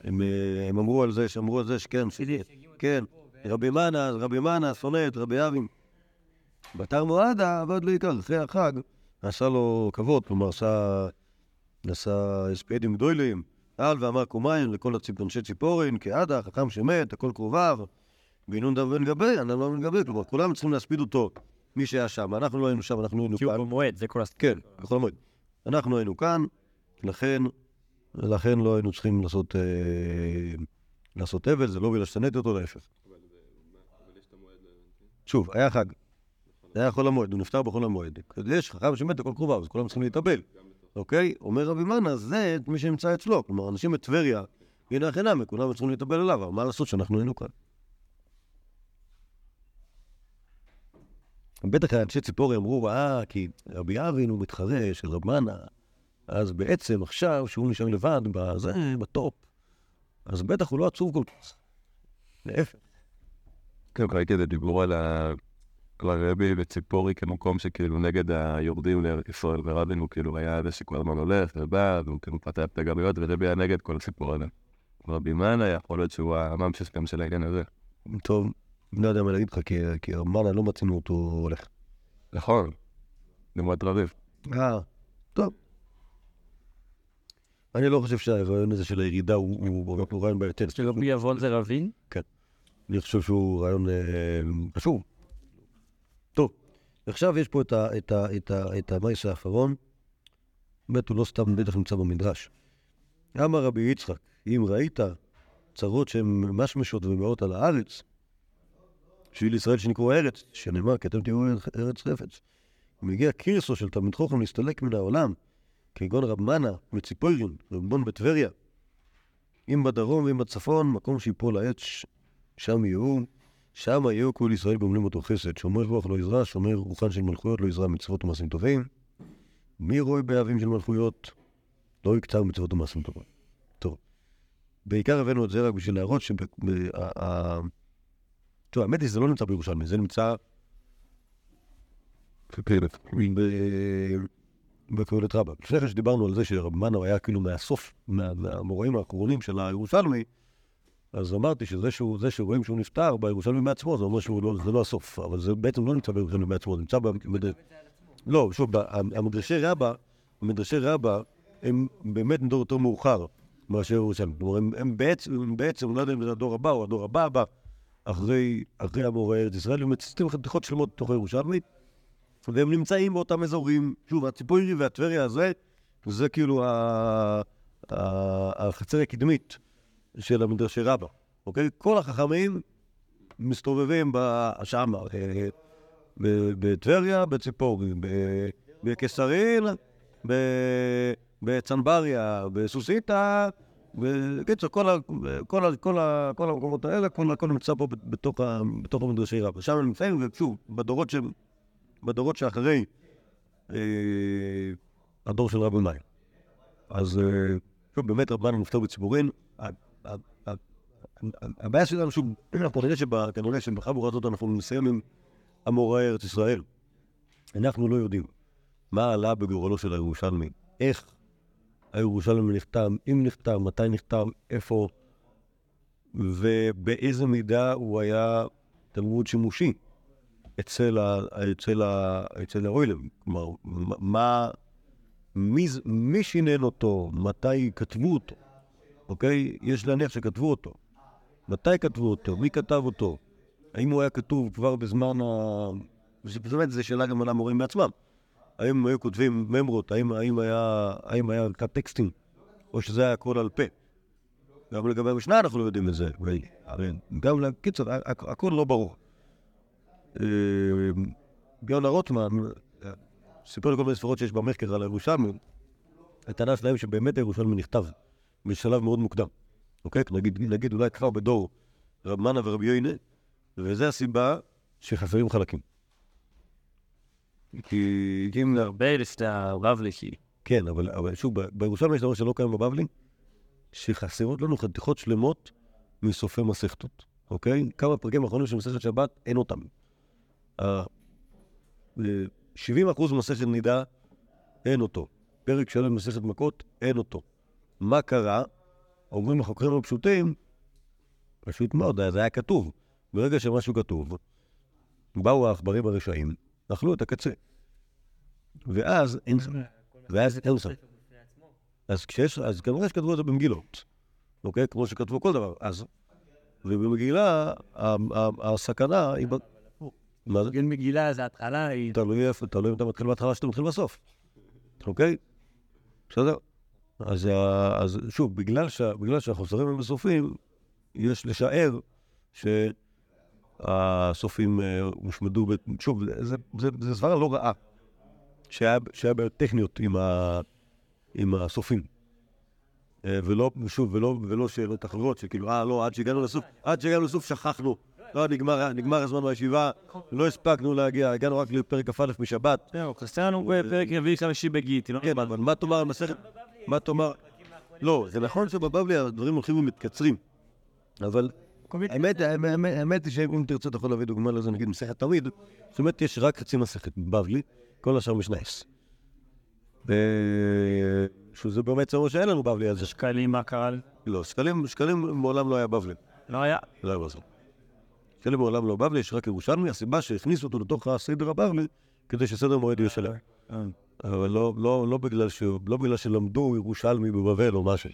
הם, אה, הם אמרו על זה, שאמרו על זה שכן, ש... כן, רבי מנה, רבי מנה שונא את רבי אבי. בתר מועדה עבד לו עיקר, אחרי החג, עשה לו כבוד, כלומר עשה, עשה הספדים גדולים, על ואמר קומיים לכל אנשי ציפורין, כעדה, חכם שמת, הכל קרוביו, וינון דם בן גבי, אני לא בן גבי, כלומר כולם צריכים להספיד אותו, מי שהיה שם, אנחנו לא היינו שם, אנחנו היינו כי הוא כאן. במועד, זה כל הס... כן, בכל מועד. אנחנו היינו כאן, לכן, לכן לא היינו צריכים לעשות, אה, לעשות אבל, זה לא בגלל ששנאתי אותו, להפך. שוב, היה חג. זה היה חול המועד, הוא נפטר בחול המועד. יש חכם שמת הכל קרוביו, אז כולם צריכים להתאבל. אוקיי? אומר רבי מנה, זה את מי שנמצא אצלו. כלומר, אנשים בטבריה, הנה החינמי, כולם צריכים להתאבל אליו, אבל מה לעשות שאנחנו היינו כאן? בטח אנשי ציפורי אמרו, אה, כי רבי אבין הוא מתחרה של רב מנה, אז בעצם עכשיו, שהוא נשאר לבד בזה, בטופ, אז בטח הוא לא עצוב כל כך. להפך. כן, ראיתי את הדיבור על ה... על הרבי וציפורי כמקום שכאילו נגד היורדים לארץ ישראל, ורבין הוא כאילו היה זה שכל הזמן הולך ובא, והוא כאילו פתח את הגלויות, ורבי היה נגד כל הסיפור הזה. רבי מנה יכול להיות שהוא הממשיך גם של העניין הזה. טוב, לא יודע מה להגיד לך, כי, מנה לא מצינו אותו הולך. נכון, למועד רביב. אה, טוב. אני לא חושב שהרעיון הזה של הירידה הוא, רעיון בעייתי. שרבי עוון זה רבין? אני חושב שהוא רעיון אה, חשוב. טוב, עכשיו יש פה את, ה, המייס האחרון. באמת הוא לא סתם בטח נמצא במדרש. אמר רבי יצחק, אם ראית צרות שהן משמשות ומאות על הארץ, בשביל ישראל שנקראו ארץ, שנאמר, כי אתם תראו ארץ חפץ. אם הגיע קירסו של תלמיד חוכם להסתלק מן העולם, כגון רב מנה וציפוירין ורבון בטבריה, אם בדרום ואם בצפון, מקום שיפול העץ, שם יהיו, שם יהיו כל ישראל גומלים אותו חסד. שומר רוח לא יזרע, שומר רוחן של מלכויות לא יזרע מצוות ומעשים טובים. מי רואה באבים של מלכויות? לא יקצר מצוות ומעשים טובים. טוב. בעיקר הבאנו את זה רק בשביל להראות ה- טוב, האמת היא שזה לא נמצא בירושלמי, זה נמצא ב- בקהלת רבה. לפני כן שדיברנו על זה שרב מנו היה כאילו מהסוף, מה- מהמוראים האחרונים של הירושלמי, אז אמרתי שזה שהוא, זה שרואים שהוא נפטר בירושלמי מעצמו, זה אומר שזה לא, זה לא הסוף, אבל זה בעצם לא נמצא בירושלמי מעצמו, זה נמצא במד... לא, שוב, המדרשי רבה, המדרשי רבה, הם באמת מדור יותר מאוחר מאשר ירושלמי. כלומר, הם, הם בעצם, הם בעצם, לא יודע אם זה הדור הבא או הדור הבא הבא, אחרי, אחרי המורה ארץ ישראל, הם מצטטים חתיכות שלמות בתוך הירושלמי, והם נמצאים באותם אזורים. שוב, הציפורי והטבריה הזה, זה כאילו החצר הקדמית של המדרשי רבה, אוקיי? כל החכמים מסתובבים שם, אה, בטבריה, בציפורי, ב- בקיסרין, בצנבריה, בסוסיתא, בקיצור, כל, המקומות האלה, כל הכל נמצא פה בתוך, בתוך המדרשי רבה. שם הם נמצאים, ושוב, בדורות, ש, בדורות שאחרי אה, הדור של רבי מאיר. אז אה, שוב, באמת רבנו נפטר בציבורין. הבעיה שלנו, שוב, אנחנו נראה שכנראה שבחבורה הזאת אנחנו נסיים עם אמוראי ארץ ישראל. אנחנו לא יודעים מה עלה בגורלו של הירושלמי, איך הירושלמי נחתם, אם נחתם, מתי נחתם, איפה, ובאיזה מידה הוא היה תלמוד שימושי אצל, אצל, האוילם. כלומר, מה, מי, מי שינן אותו, מתי כתבו אותו, אוקיי? יש להניח שכתבו אותו. מתי כתבו אותו? מי כתב אותו? האם הוא היה כתוב כבר בזמן ה... זה באמת, זו שאלה גם על המורים בעצמם. האם היו כותבים ממרות? האם, האם היה, האם היה טקסטים? או שזה היה הכל על פה? גם לגבי המשנה אנחנו לא יודעים את זה. הרי גם, לקיצור, הכל לא ברור. אה, יונה רוטמן אה, סיפר לי כל מיני ספרות שיש במחקר על הירושלמי, הטענה שלהם שבאמת הירושלמי נכתב בשלב מאוד מוקדם. אוקיי? נגיד, נגיד אולי כבר בדור רב מנה ורבי יוינה, וזו הסיבה שחסרים חלקים. כי אם... הרבה לפני הבבלי, כי... כן, אבל, אבל שוב, ב- בירושלמי יש דבר שלא קיים בבבלי, שחסרות לנו חתיכות שלמות מסופי מסכתות, אוקיי? כמה פרקים אחרונים של מסכת שבת, אין אותם. ה- אה, 70% ממסכת נידה, אין אותו. פרק שלם במסכת מכות, אין אותו. מה קרה? אומרים החוקרים הפשוטים, פשוט מאוד, זה היה כתוב. ברגע שמשהו כתוב, באו העכברים הרשעים, אכלו את הקצה. ואז אין... ואז אין שם. אז כשיש, אז כנראה שכתבו את זה במגילות, אוקיי? כמו שכתבו כל דבר. אז, ובמגילה, הסכנה היא... מה זה? מגילה זה התחלה, היא... תלוי איפה, תלוי אם אתה מתחיל בהתחלה שאתה מתחיל בסוף, אוקיי? בסדר? אז, אז שוב, בגלל, שה, בגלל שהחוסרים הם בסופים, יש לשער שהסופים אה, הושמדו, ב- שוב, זה, זה, זה סברה לא רעה, שהיה, שהיה בעיות טכניות עם, ה, עם הסופים. אה, ולא, שוב, ולא, ולא שאלות אחרות, שכאילו, אה, לא, עד שהגענו לסוף, עד שהגענו לסוף שכחנו. לא, נגמר, נגמר הזמן בישיבה, לא הספקנו להגיע, הגענו רק לפרק כ"א משבת. זהו, חסר לנו בפרק רביעי חמישי בגיטי, לא? כן, אבל מה תאמר על מסכת... מה תאמר... לא, זה נכון שבבבלי הדברים הולכים ומתקצרים, אבל האמת, היא שאם תרצה אתה יכול להביא דוגמה לזה, נגיד מסכת תמיד, זאת אומרת יש רק חצי מסכת בבבלי, כל השאר משנייס. שזה באמת זה אומר שאין לנו בבלי על זה. שקלים, מה קרה? לא, שקלים, שקלים מעולם לא היה בבלי. לא היה. לא היה בזה. שקלים מעולם לא בבלי, יש רק ירושלמי, הסיבה שהכניסו אותו לתוך הסדר הבבלי, כדי שסדר מועד יהיה שלם. אבל לא, לא, לא, בגלל ש... לא בגלל שלמדו ירושלמי בבבל או משהו.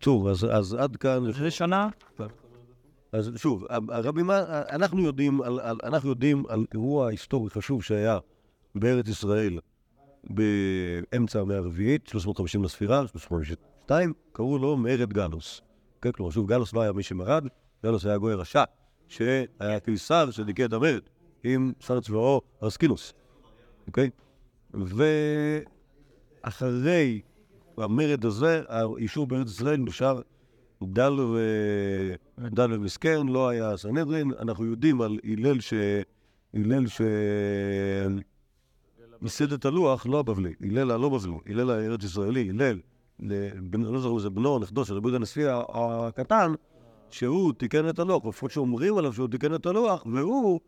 טוב, אז, אז עד כאן, זה שנה? אז שוב, הרבי מה, אנחנו יודעים על, על, אנחנו יודעים על אירוע היסטורי חשוב שהיה בארץ ישראל באמצע המאה הרביעית, 350 לספירה, שתיים, קראו לו מרד גלוס. כן, כלומר, שוב, גלוס לא היה מי שמרד, גלוס היה גוי רשע, שהיה קיסר שדיכא את המרד עם שר צבאו ארסקינוס, אוקיי? ואחרי המרד הזה, היישוב בארץ ישראל נשאר דל, ו... דל ומסכן, לא היה סנהדרין. אנחנו יודעים על הלל ש... הלל ש... ייסד את הלוח, לא הבבלי, הלל הלא בבלי, הלל הארץ ישראלי, הלל, לא זוכר אם בנו נכדו של רבי הנשיא הקטן, שהוא תיקן את הלוח, לפחות שאומרים עליו שהוא תיקן את הלוח, והוא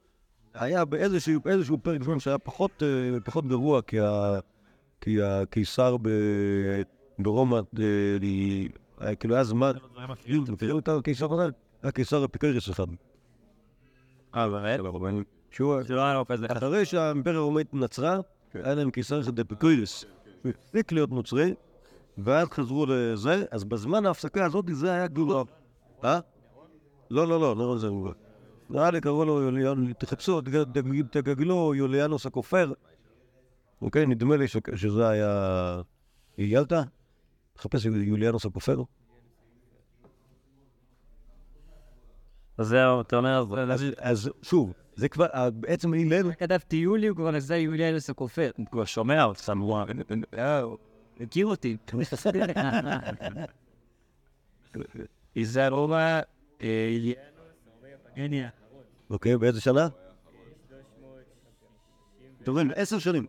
היה באיזשהו באיזשהו פרק זמן שהיה פחות, אה, פחות גרוע כי, ה, כי הקיסר ב, ברומא, אה, היה, כאילו היה זמן, אתם מכירים את הקיסר הזה? היה קיסר אפיקריס אחד. אה, באמת? שהוא, זה לא היה לו כזה. אחרי שהאימפריה הרומאית נצרה, היה להם קיסר אחד אפיקריס. הוא הפסיק להיות נוצרי, ואז חזרו לזה, אז בזמן ההפסקה הזאת זה היה גלולה. אה? לא, לא, לא, לא זה. נראה לי קראו לו יוליאן, תחפשו, תג- תגגלו יוליאנוס הכופר. אוקיי, נדמה לי שזה היה... איילת? תחפש יוליאנוס הכופר. אז זהו, אתה אומר, אז- שוב, זה כבר, אה, בעצם הלל... כתבתי יולי, הוא כבר נסע יוליאנוס הכופר. הוא כבר שומע אותך, הוא מכיר אותי. איזה רומא, אליאנוס, אוקיי, באיזה שנה? אתם רואים, עשר שנים.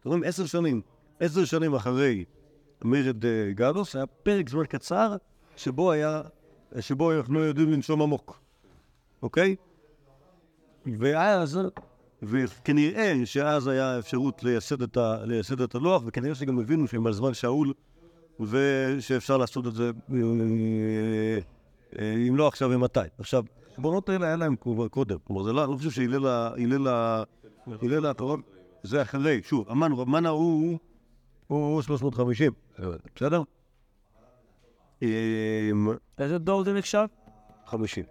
אתם רואים, עשר שנים. עשר שנים אחרי מרד אה, גלוס, היה פרק זמן קצר שבו היה, שבו אנחנו יודעים לנשום עמוק, אוקיי? ואז, וכנראה שאז היה אפשרות לייסד את, ה, לייסד את הלוח, וכנראה שגם הבינו שהם על זמן שאול, ושאפשר לעשות את זה, אה, אה, אם לא עכשיו, ומתי. עכשיו, החשבונות האלה היה להם קודם. כלומר, זה לא, אני לא חושב שהלל האחרון, זה אחרי. שוב, רב מנה הוא, הוא 350, בסדר? אמ, איזה דור זה נחשב? 50.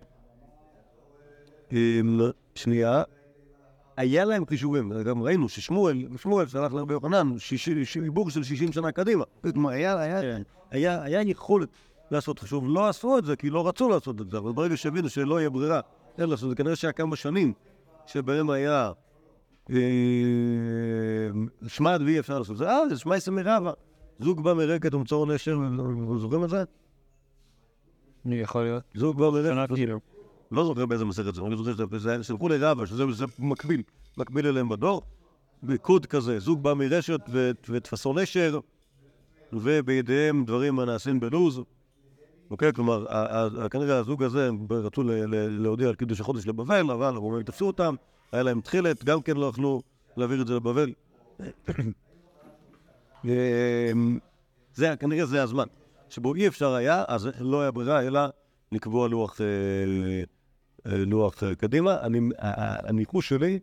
אמ, שנייה, היה להם חישובים, גם ראינו ששמואל, שמואל שלח לרבי יוחנן, שיבור של 60 שנה קדימה. היה יכולת לעשות חישוב, לא עשו את זה כי לא רצו לעשות את זה, אבל ברגע שהבינו שלא יהיה ברירה, אין לעשות את זה, כנראה שהיה כמה שנים שבהם היה אה, שמד ואי אפשר לעשות את זה. אה, זה שמע יסמי רבא, זוג בא מרקת ומצור נשר, זוכרים את זה? יכול להיות. זוג בא מרקת. כאילו. לא זוכר באיזה מסכת זה, אני זוכר שזה- זה שלחו לרבה, שזה זה מקביל, מקביל אליהם בדור. בקוד כזה, זוג בא מרשת ותפסו נשר, ובידיהם דברים הנעשים בלוז. אוקיי, כלומר, כנראה הזוג הזה, הם רצו להודיע על קידוש החודש לבבל, אבל הרומאים תפסו אותם, היה להם תכלת, גם כן לא יכלו להעביר את זה לבבל. אמ, זה, כנראה זה הזמן. שבו אי אפשר היה, אז לא היה ברירה, אלא לקבוע לוח, אה, אה, לוח קדימה. הניחוש שלי,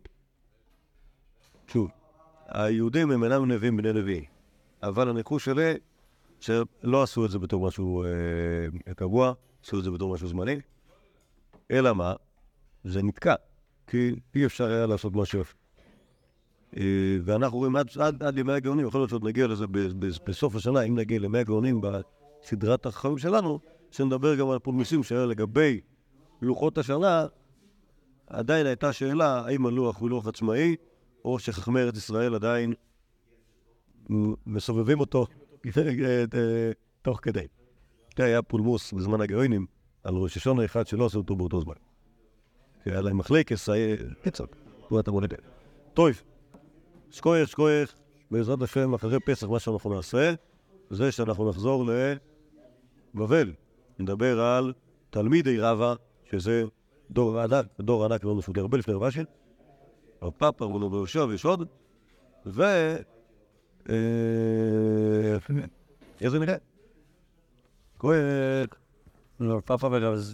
שוב, היהודים הם אינם נביאים בני נביאים, אבל הניחוש שלי, שלא עשו את זה בתור משהו אה, קבוע, עשו את זה בתור משהו זמני, אלא מה? זה נתקע, כי אי אפשר היה לעשות משהו יפה. אה, ואנחנו רואים עד, עד, עד ימי הגאונים, יכול להיות שעוד נגיע לזה ב, ב, בסוף השנה, אם נגיע לימי הגאונים בסדרת החכמים שלנו, שנדבר גם על פולמוסים שהיה לגבי לוחות השנה, עדיין הייתה שאלה האם הלוח הוא לוח עצמאי, או שחכמי ארץ ישראל עדיין מסובבים אותו תוך כדי. זה היה פולמוס בזמן הגאונים על ראש השונה אחד שלא עשו אותו באותו זמן. היה להם מחלקס. קיצר, תנועת המולדת. טוב, שקוייך, שקוייך, בעזרת השם, אחרי פסח, מה שאנחנו נעשה, זה שאנחנו נחזור לבבל. נדבר על תלמידי רבא, שזה דור ענק, דור ענק מאוד משמעותי, הרבה לפני רבשין. הרב פאפה, רבנו ביהושע ויש עוד. ו... אה, איך זה נראה? כהן. לא, פאפה ורז.